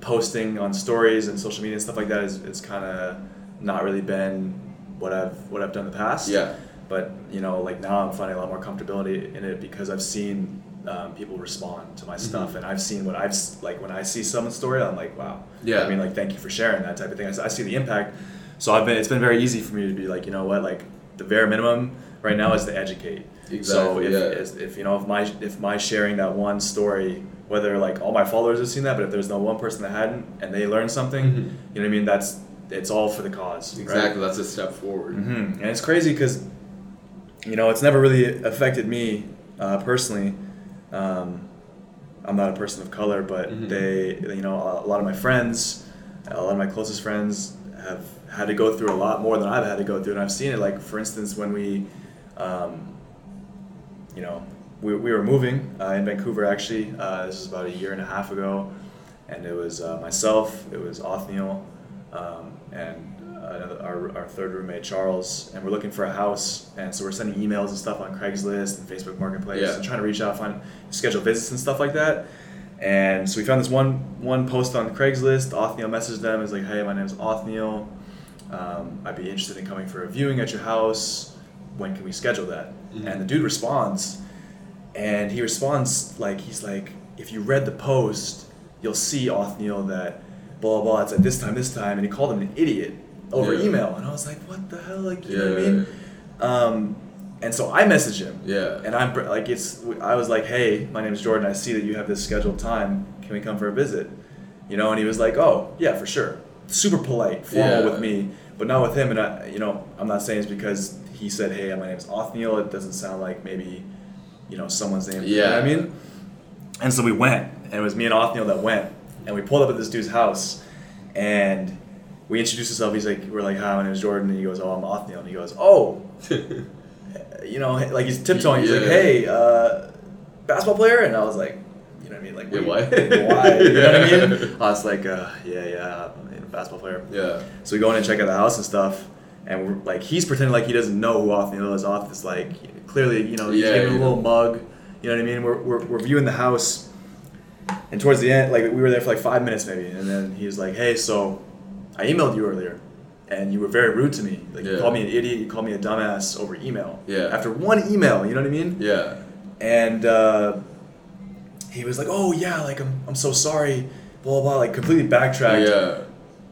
posting on stories and social media and stuff like that is, is kind of not really been what I've what I've done in the past.
yeah,
But you know, like now I'm finding a lot more comfortability in it because I've seen um, people respond to my
Mm-hmm.
stuff, and I've seen what I've like when I see someone's story, I'm like, wow.
Yeah.
I mean, like, thank you for sharing that type of thing. I see the impact. So I've been. It's been very easy for me to be like, you know what, like the bare minimum right now is to educate.
Exactly.
So if,
yeah.
if you know if my if my sharing that one story, whether like all my followers have seen that, but if there's no one person that hadn't and they learned something,
Mhm.
you know what I mean. That's it's all for the cause. right?
exactly. That's a step forward.
hmm And it's crazy because, you know, it's never really affected me uh, personally. Um, I'm not a person of color, but
Mhm.
they, you know, a lot of my friends, a lot of my closest friends have had to go through a lot more than I've had to go through, and I've seen it. Like, for instance, when we, um, you know, we, we were moving uh, in Vancouver actually. Uh, this was about a year and a half ago, and it was uh, myself, it was Othniel, um, and another, our, our third roommate Charles, and we're looking for a house, and so we're sending emails and stuff on Craigslist and Facebook Marketplace,
Yeah.
and trying to reach out, find schedule visits and stuff like that. And so we found this one one post on Craigslist. Othniel messaged them. Is like, hey, my name's Othniel. Um, I'd be interested in coming for a viewing at your house. When can we schedule that?
Mhm.
And the dude responds, and he responds like he's like, if you read the post, you'll see Othniel that blah blah. blah it's at this time, this time, and he called him an idiot over
Yeah.
email, and I was like, what the hell, like you know what I
Yeah.
mean? Um, and so I messaged him,
Yeah.
and I'm like, it's. I was like, hey, my name is Jordan. I see that you have this scheduled time. Can we come for a visit? You know, and he was like, oh yeah, for sure. Super polite, formal
Yeah.
with me, but not with him. And I, you know, I'm not saying it's because he said, hey, my name is Othniel. It doesn't sound like maybe, you know, someone's name. You know I mean. And so we went, and it was me and Othniel that went, and we pulled up at this dude's house, and we introduced ourselves. He's like, we're like, hi, my name is Jordan, and he goes, oh, I'm Othniel, and he goes, oh, you know, like he's tiptoeing. He's like, hey, uh, basketball player, and I was like, you know what I mean, like,
Yeah, why?
why? You know what I mean?
Yeah.
I was like, uh, yeah, yeah, I'm a basketball player.
yeah.
So we go in and check out the house and stuff, and we're like, he's pretending like he doesn't know who Othniel is. Oth is like, clearly, you know, he's
Yeah,
giving a
yeah.
little mug. You know what I mean? We're, we're, we're viewing the house, and towards the end, like we were there for like five minutes maybe, and then he was like, hey, so I emailed you earlier, and you were very rude to me. Like you called me an idiot, you called me a dumbass over email.
Yeah.
After one email, you know what I mean?
Yeah.
and uh, he was like, "Oh yeah, like I'm, I'm so sorry," blah blah, blah like completely backtracked.
Yeah.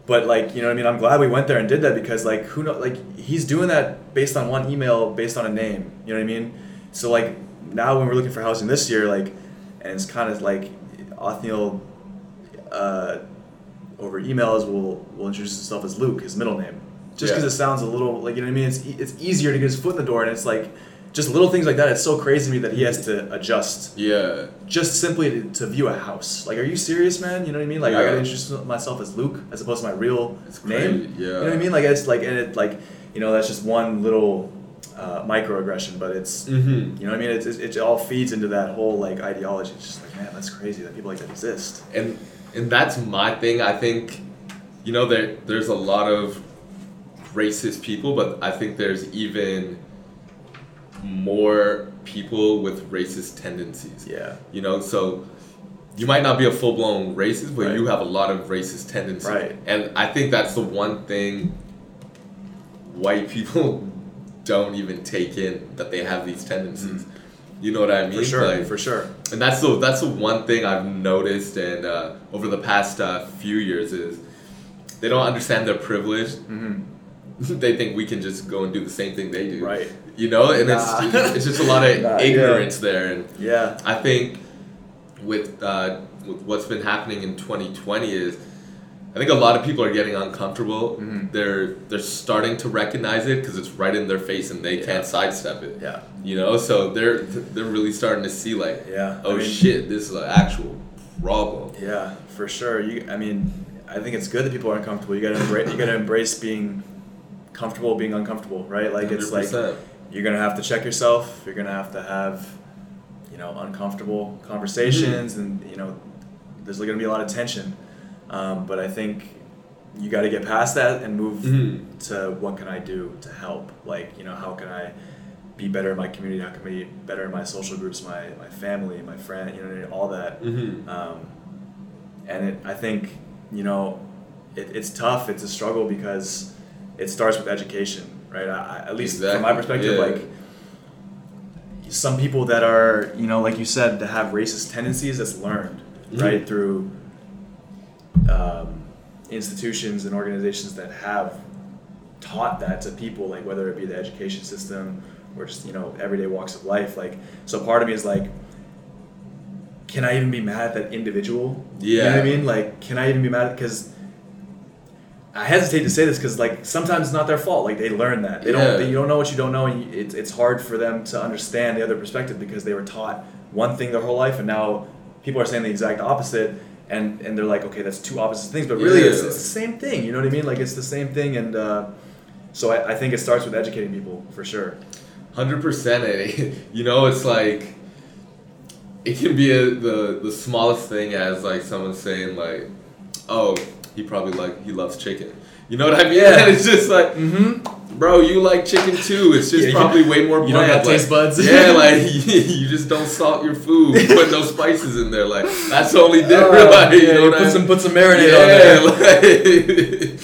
But like, you know what I mean? I'm glad we went there and did that because like, who know? Like, he's doing that based on one email, based on a name. You know what I mean? So like, now when we're looking for housing this year, like, and it's kind of like, Othniel, uh, over emails will will introduce himself as Luke, his middle name, just because
Yeah.
it sounds a little like you know what I mean. It's it's easier to get his foot in the door, and it's like. Just little things like that. It's so crazy to me that he has to adjust
Yeah.
just simply to, to view a house. Like, are you serious, man? You know what I mean? Like, I gotta introduce myself as Luke as opposed to my real name.
yeah.
You know what I mean? Like, it's like, and it like, you know, that's just one little uh, microaggression, but it's,
Mm-hmm.
you know what I mean? It's, it, it all feeds into that whole like ideology. It's just like, man, that's crazy that people like that exist.
and and that's my thing. I think, you know, there there's a lot of racist people, but I think there's even more people with racist tendencies.
Yeah.
You know, so you might not be a full blown racist, but
Right.
you have a lot of racist tendencies.
Right.
And I think that's the one thing white people don't even take in that they have these tendencies. Mm. You know what I mean?
Mm-hmm. For sure.
Like,
for sure.
and that's the that's the one thing I've noticed, and uh, over the past uh, few years is they don't understand their privilege.
hmm
they think we can just go and do the same thing they do.
Right.
You know, and
Nah.
it's it's just a lot of
Nah, yeah.
ignorance there, and
Yeah.
I think with uh, with what's been happening in 2020 is I think a lot of people are getting uncomfortable.
Mhm.
They're they're starting to recognize it because it's right in their face and they
Yeah.
can't sidestep it.
Yeah.
You know, so they're they're really starting to see like,
Yeah.
oh
I mean-
shit, this is an actual problem.
Yeah, for sure. You, I mean, I think it's good that people are uncomfortable. You gotta embrace. You gotta embrace being comfortable, being uncomfortable, right? Like it's like you're gonna have to check yourself. You're gonna have to have, you know, uncomfortable conversations, and you know, there's gonna be a lot of tension. Um, but I think you got to get past that and move
Mhm.
to what can I do to help? Like, you know, how can I be better in my community? How can I be better in my social groups, my my family, my friend, you know, all that.
Mhm.
Um, and it, I think, you know, it, it's tough. It's a struggle because it starts with education, right? I, at least from my perspective,
yeah.
like some people that are, you know, like you said, that have racist tendencies, that's learned,
Mhm.
right, through um, institutions and organizations that have taught that to people, like whether it be the education system or just you know everyday walks of life. Like, so part of me is like, can I even be mad at that individual? you know what I mean. Like, can I even be mad because I hesitate to say this because like sometimes it's not their fault. Like they learn that they
Yeah.
don't. They, you don't know what you don't know, and you, it's it's hard for them to understand the other perspective because they were taught one thing their whole life, and now people are saying the exact opposite. And, and they're like, okay, that's two opposite things, but really, it's,
Yeah.
it's the same thing. You know what I mean? Like it's the same thing, and uh, so I, I think it starts with educating people for sure.
Hundred percent. You know, it's like it can be a, the the smallest thing as like someone saying like, "Oh, he probably like he loves chicken." You know what I mean?
Yeah.
And it's just like,
Mm-hmm.
Bro, you like chicken too. It's just
Yeah, you-
probably way more
you don't
bland.
have taste
like,
buds.
Yeah, like you just don't salt your food. Put no spices in there. Like that's the only difference.
Uh,
like, you
yeah,
know
you
what
put
I
some put some marinade on there.
Like,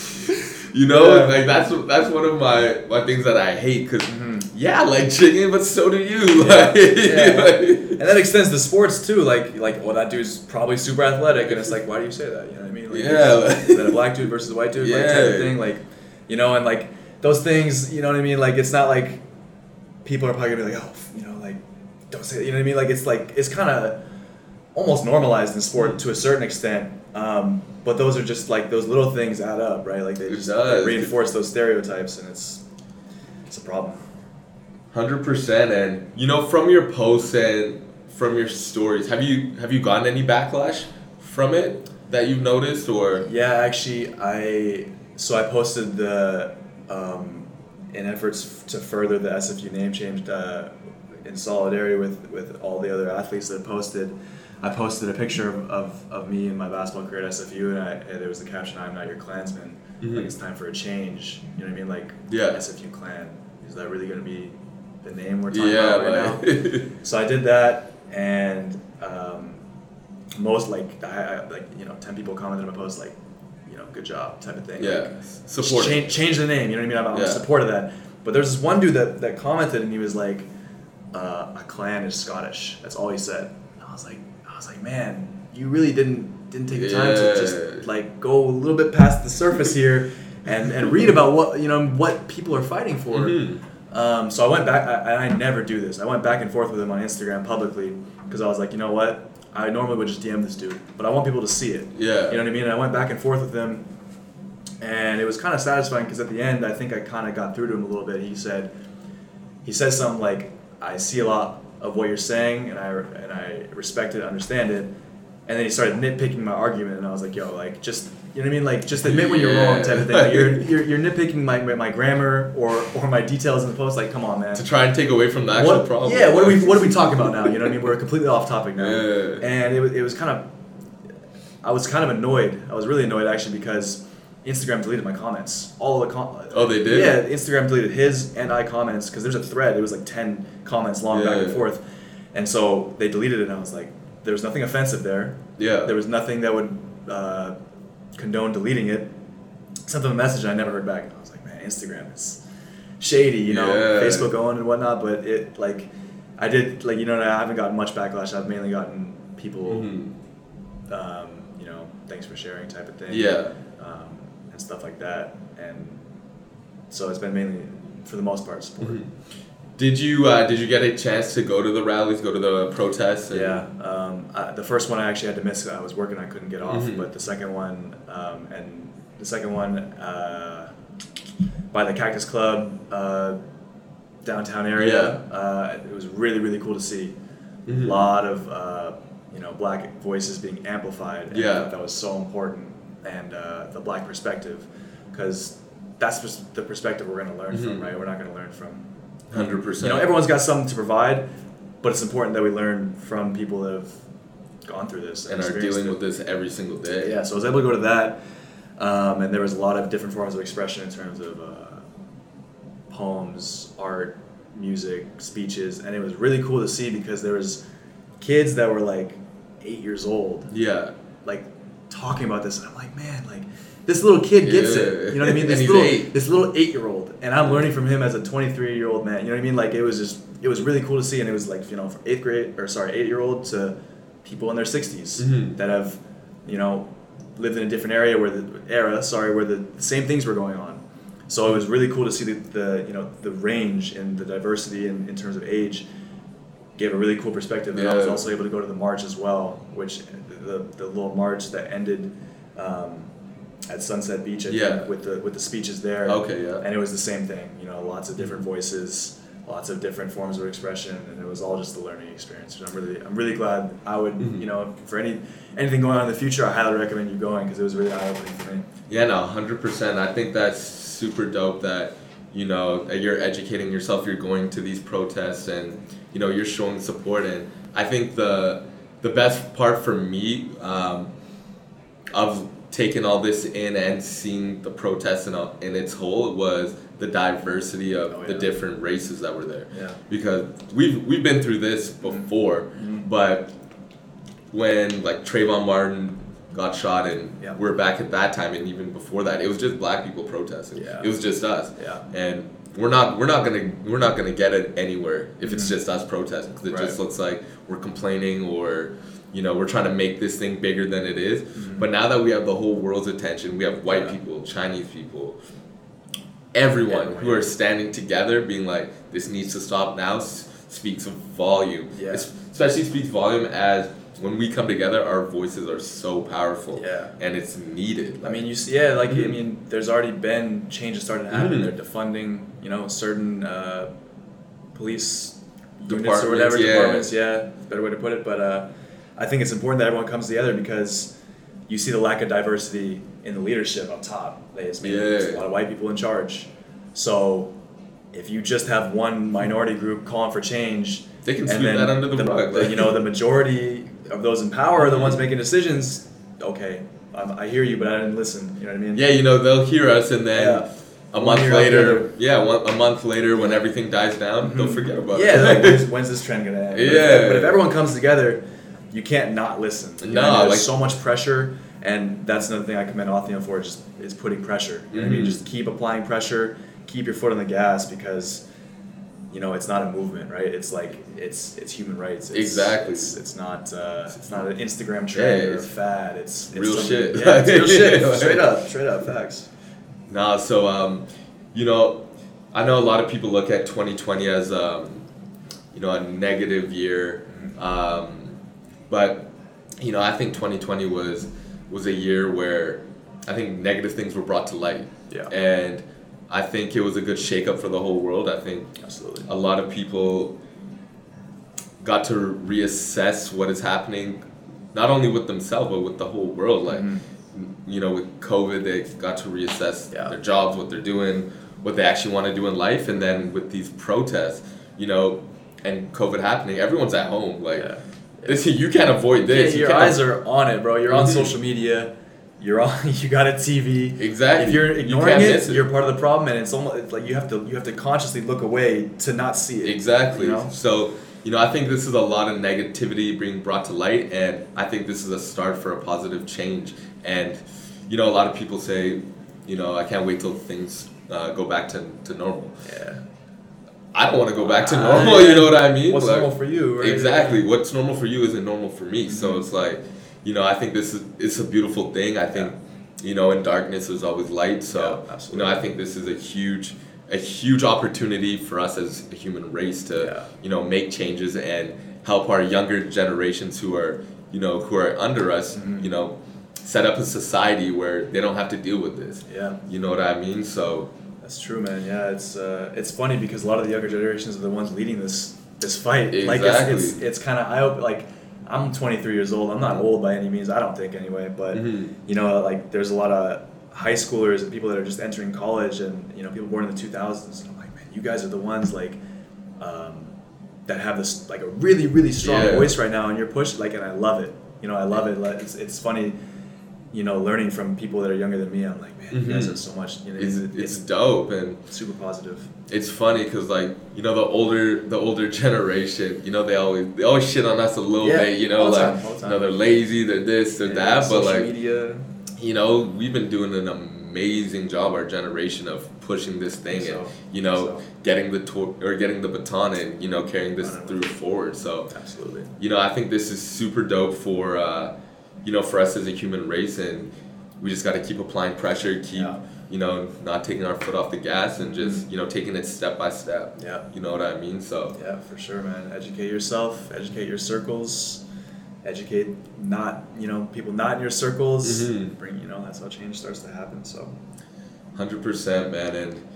You know,
Yeah.
like that's that's one of my my things that I hate because
Mhm.
yeah, I like chicken, but so do you.
Yeah.
Like,
Yeah. and that extends to sports too. Like, like, well, that dude's probably super athletic, and it's like, why do you say that? You know what I mean? Like,
Yeah.
Is that a black dude versus a white dude? Like, type of
Yeah.
thing. Like, you know, and like those things. You know what I mean? Like, it's not like people are probably gonna be like, oh, you know, like, don't say. That. You know what I mean? Like, it's like it's kind of almost normalized in sport to a certain extent. Um, but those are just like those little things add up, right? Like they
It
just
does.
reinforce those stereotypes, and it's it's a problem.
Hundred percent, and you know from your posts and from your stories, have you have you gotten any backlash from it that you've noticed, or
Yeah, actually, I so I posted the um, in efforts to further the SFU name change uh, in solidarity with with all the other athletes that posted. I posted a picture of, of, of me and my basketball career at SFU, and, I, and there was the caption, "I'm not your Klansman."
Mhm.
Like it's time for a change. You know what I mean? Like
Yeah.
SFU Clan. Is that really going to be the name we're talking
yeah,
about right now? So I did that, and um, most like I, I like you know ten people commented on my post like, know, good job type of thing.
yeah,
Like,
support.
change, change the name. You know what I mean? I'm, I'm
Yeah.
in support of that. But there's this one dude that, that commented, and he was like, uh, "A clan is Scottish." That's all he said. And I was like, I was like, man, you really didn't didn't take the time to just like go a little bit past the surface here, and and read about what you know what people are fighting for.
Mhm.
Um, so I went back, I, and I never do this. I went back and forth with him on Instagram publicly because I was like, you know what? I normally would just DM this dude, but I want people to see it.
Yeah.
You know what I mean? And I went back and forth with him, and it was kind of satisfying because at the end, I think I kind of got through to him a little bit. He said, he said something like, "I see a lot of what you're saying, and I and I respect it, understand it." And then he started nitpicking my argument, and I was like, "Yo, like just." You know what I mean? Like, just admit when you're wrong, type of thing. Like, you're, you're, you're nitpicking my, my grammar or, or my details in the post. Like, come on, man
to try and take away from the actual
what,
problem.
Yeah, what are we what are we talking about now? You know what I mean? We're completely off topic now.
Yeah.
And it was, it was kind of I was kind of annoyed. I was really annoyed actually because Instagram deleted my comments. All of the com-
Oh, they did?
Yeah, Instagram deleted his and I comments because there's a thread. It was like ten comments long back and forth, and so they deleted it. and I was like, there was nothing offensive there.
Yeah.
There was nothing that would uh, condone deleting it. Sent them a message and I never heard back. And I was like, man, Instagram is shady, you know,
Yeah.
Facebook going and whatnot. But it like, I did like you know I haven't gotten much backlash. I've mainly gotten people,
Mhm.
um, you know, thanks for sharing type of thing.
Yeah.
Um, and stuff like that. And so it's been mainly, for the most part, support.
Mhm. Did you uh, did you get a chance to go to the rallies, go to the protests? and-
Yeah, um, I, the first one I actually had to miss. I was working, I couldn't get off.
Mhm.
But the second one, um, and the second one uh, by the Cactus Club uh, downtown area, uh, it was really really cool to see.
Mhm.
A lot of uh, you know black voices being amplified. And
Yeah.
that was so important, and uh, the black perspective, because that's just the perspective we're going to learn from,
Mhm.
right? We're not going to learn from
Hundred percent.
you know, everyone's got something to provide, but it's important that we learn from people that have gone through this
and are dealing
it.
with this every single day.
Yeah, so I was able to go to that, um, and there was a lot of different forms of expression in terms of uh, poems, art, music, speeches, and it was really cool to see because there was kids that were like eight years old,
Yeah.
like talking about this, and I'm like, man, like this little kid gets
Yeah.
it. You know what I mean? This little
eight.
this little eight year old, and I'm learning from him as a 23 year old man. You know what I mean? Like it was just it was really cool to see, and it was like you know from eighth grade or sorry eight year old to people in their 60s
Mhm.
that have you know lived in a different area where the era sorry where the, same things were going on. So it was really cool to see the, the you know the range and the diversity in, in terms of age gave a really cool perspective. And I was also able to go to the march as well, which the, the little march that ended um, at Sunset Beach, I
Yeah.
think, with the with the speeches there.
Okay, yeah.
And it was the same thing, you know, lots of different voices, lots of different forms of expression, and it was all just a learning experience. And I'm really, I'm really glad. I would,
Mhm.
you know, for any anything going on in the future, I highly recommend you going because it was really eye opening for me.
Yeah, no, hundred percent. I think that's super dope that you know that you're educating yourself. You're going to these protests, and you know you're showing support. And I think the the best part for me um, of taking all this in and seeing the protests in, in its whole was the diversity of
Oh,
the different races that were there.
Yeah.
Because we've we've been through this before,
Mhm.
but when like Trayvon Martin got shot, and
Yeah.
we're back at that time, and even before that, it was just black people protesting.
Yeah.
It was just us.
Yeah.
And we're not we're not gonna we're not gonna get it anywhere if it's
Mhm.
just us protesting because it just looks like we're complaining or you know we're trying to make this thing bigger than it is.
Mhm.
But now that we have the whole world's attention, we have white
Yeah.
people, Chinese people, everyone
Everyone,
who are standing together, being like, "This needs to stop now." s- Speaks of volume.
Yeah.
Es- Especially speaks volume as when we come together, our voices are so powerful.
Yeah.
And it's needed.
I mean, you see, yeah, like I
Mhm.
mean, there's already been changes starting to happen.
Mhm.
They're defunding, you know, certain uh, police units
Departments,
or whatever
yeah.
departments. Yeah, better way to put it. But uh, I think it's important that everyone comes together because you see the lack of diversity in the leadership up top. Like, It's maybe there's a lot of white people in charge. So if you just have one minority group calling for change,
They can sweep that under the rug, like-
you know, the majority of those in power are the ones making decisions. Okay, um, I hear you, but I didn't listen. You know what I mean?
Yeah, you know, they'll hear us and then
Yeah.
a month
after
later, yeah, one, a month later when everything dies down, they'll
Mhm.
forget about
Yeah,
it.
Yeah, like, when's, when's this trend gonna end? But if-
Yeah.
But if everyone comes together, you can't not listen. You know
No?
There's
like-
so much pressure, and that's another thing I commend Othniel for. Just is putting pressure. You know what I mean?
Mhm.
Just keep applying pressure, keep your foot on the gas because. You know, it's not a movement, right? It's like it's it's human rights. It's,
Exactly.
It's, it's not uh, it's not an Instagram trend
Yeah,
or a
it's
fad. It's, it's
real shit.
Yeah, it's real shit. Straight up, straight up, facts.
Nah, so um, you know, I know a lot of people look at 2020 as um, you know, a negative year, um, but you know, I think 2020 was was a year where I think negative things were brought to light,
Yeah.
and I think it was a good shakeup for the whole world. I think
Absolutely.
a lot of people got to reassess what is happening, not only with themselves but with the whole world. Like,
Mhm.
you know, with COVID, they got to reassess
Yeah.
their jobs, what they're doing, what they actually want to do in life, and then with these protests, you know, and COVID happening, everyone's at home. Like,
Yeah.
You can't avoid this.
Yeah, your
can't-
eyes are on it, bro. You're on
Mhm.
social media. You're on. You got a TV.
Exactly.
If you're ignoring
can't
it,
it.
you're part of the problem, and it's almost it's like you have to you have to consciously look away to not see it.
Exactly.
You know?
So, you know, I think this is a lot of negativity being brought to light, and I think this is a start for a positive change. And, you know, a lot of people say, you know, I can't wait till things uh, go back to, to normal.
Yeah.
I don't want to go back to normal, you know what I mean?
What's
Like-
normal for you, right?
Exactly. What's normal for you isn't normal for me. So
Mhm.
it's like, you know, I think this is it's a beautiful thing. I think, you know, in darkness there's always light. So
Yeah,
you know, I think this is a huge a huge opportunity for us as a human race to
Yeah.
you know make changes and help our younger generations who are you know who are under us
Mhm.
you know set up a society where they don't have to deal with this.
Yeah.
You know what I mean? So
That's true, man. Yeah, it's uh, it's funny because a lot of the younger generations are the ones leading this this fight. Like
Exactly.
it's it's, it's kind of I hope like I'm 23 years old. I'm not old by any means. I don't think anyway. But
Mhm.
you know, like there's a lot of high schoolers and people that are just entering college, and you know, people born in the 2000s. And I'm like, man, you guys are the ones like. Um, that have this like a really really strong
Yeah.
voice right now and you're pushing like and I love it you know I love it Like, it's, it's funny you know learning from people that are younger than me I'm like man you guys
Mhm.
have so much you know
it's,
it's,
it's dope and
super positive
it's funny because like you know the older the older generation you know they always they always shit on us a little
Yeah,
bit you know like
time,
you know they're lazy they're this they're
Yeah,
that but like
media
you know we've been doing an amazing job our generation of pushing this thing
So,
and you know
so.
getting the tor- or getting the baton and you know carrying this through forward so
absolutely
you know, I think this is super dope for, uh, you know, for us as a human race, and we just got to keep applying pressure, keep,
Yeah.
you know, not taking our foot off the gas, and just, you know, taking it step by step.
Yeah.
You know what I mean? So,
yeah for sure man educate yourself educate your circles educate not you know people not in your circles
Mhm.
bring you know that's how change starts to happen so
hundred percent, man, and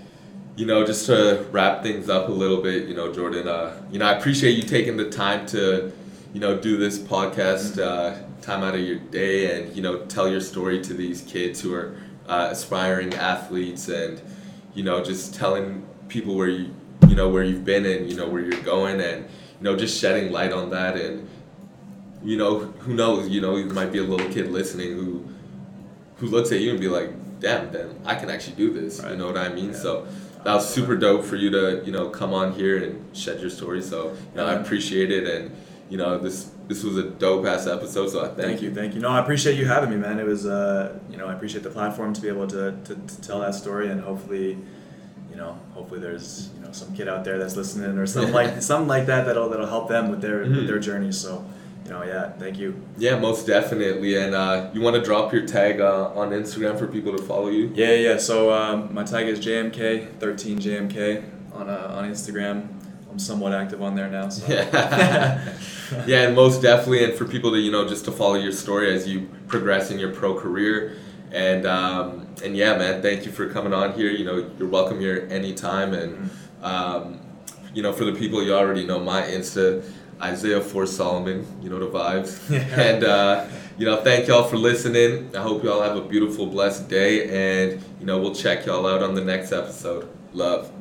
you know, just to wrap things up a little bit, you know, Jordan, uh, you know, I appreciate you taking the time to, you know, do this podcast, uh, time out of your day, and you know, tell your story to these kids who are uh, aspiring athletes, and you know, just telling people where you, you know, where you've been and you know where you're going, and you know, just shedding light on that, and you know, who knows, you know, you might be a little kid listening who who looks at you and be like, damn, then I can actually do this. You know what I mean?
Yeah.
So that was super dope for you to, you know, come on here and shed your story. So, you know, I appreciate it. And, you know, this this was a dope ass episode. So I thank,
Thank you, thank you. No, I appreciate you having me, man. It was, uh, you know, I appreciate the platform to be able to, to, to tell that story, and hopefully, you know, hopefully there's you know some kid out there that's listening or something like something like that that'll that'll help them with their
Mhm.
with their journey. So, you know, yeah, thank you.
Yeah, most definitely. And uh, you want to drop your tag uh, on Instagram for people to follow you?
Yeah, yeah. So um, my tag is JMK13JMK on uh, on Instagram. I'm somewhat active on there now. So.
Yeah. yeah, and most definitely, and for people to you know just to follow your story as you progress in your pro career, and um, and yeah, man, thank you for coming on here. You know, you're welcome here anytime, and um, you know, for the people you already know, my Insta. Isaiah for Solomon, you know the vibes.
Yeah.
And uh, you know, thank y'all for listening. I hope y'all have a beautiful, blessed day, and you know, we'll check y'all out on the next episode. Love.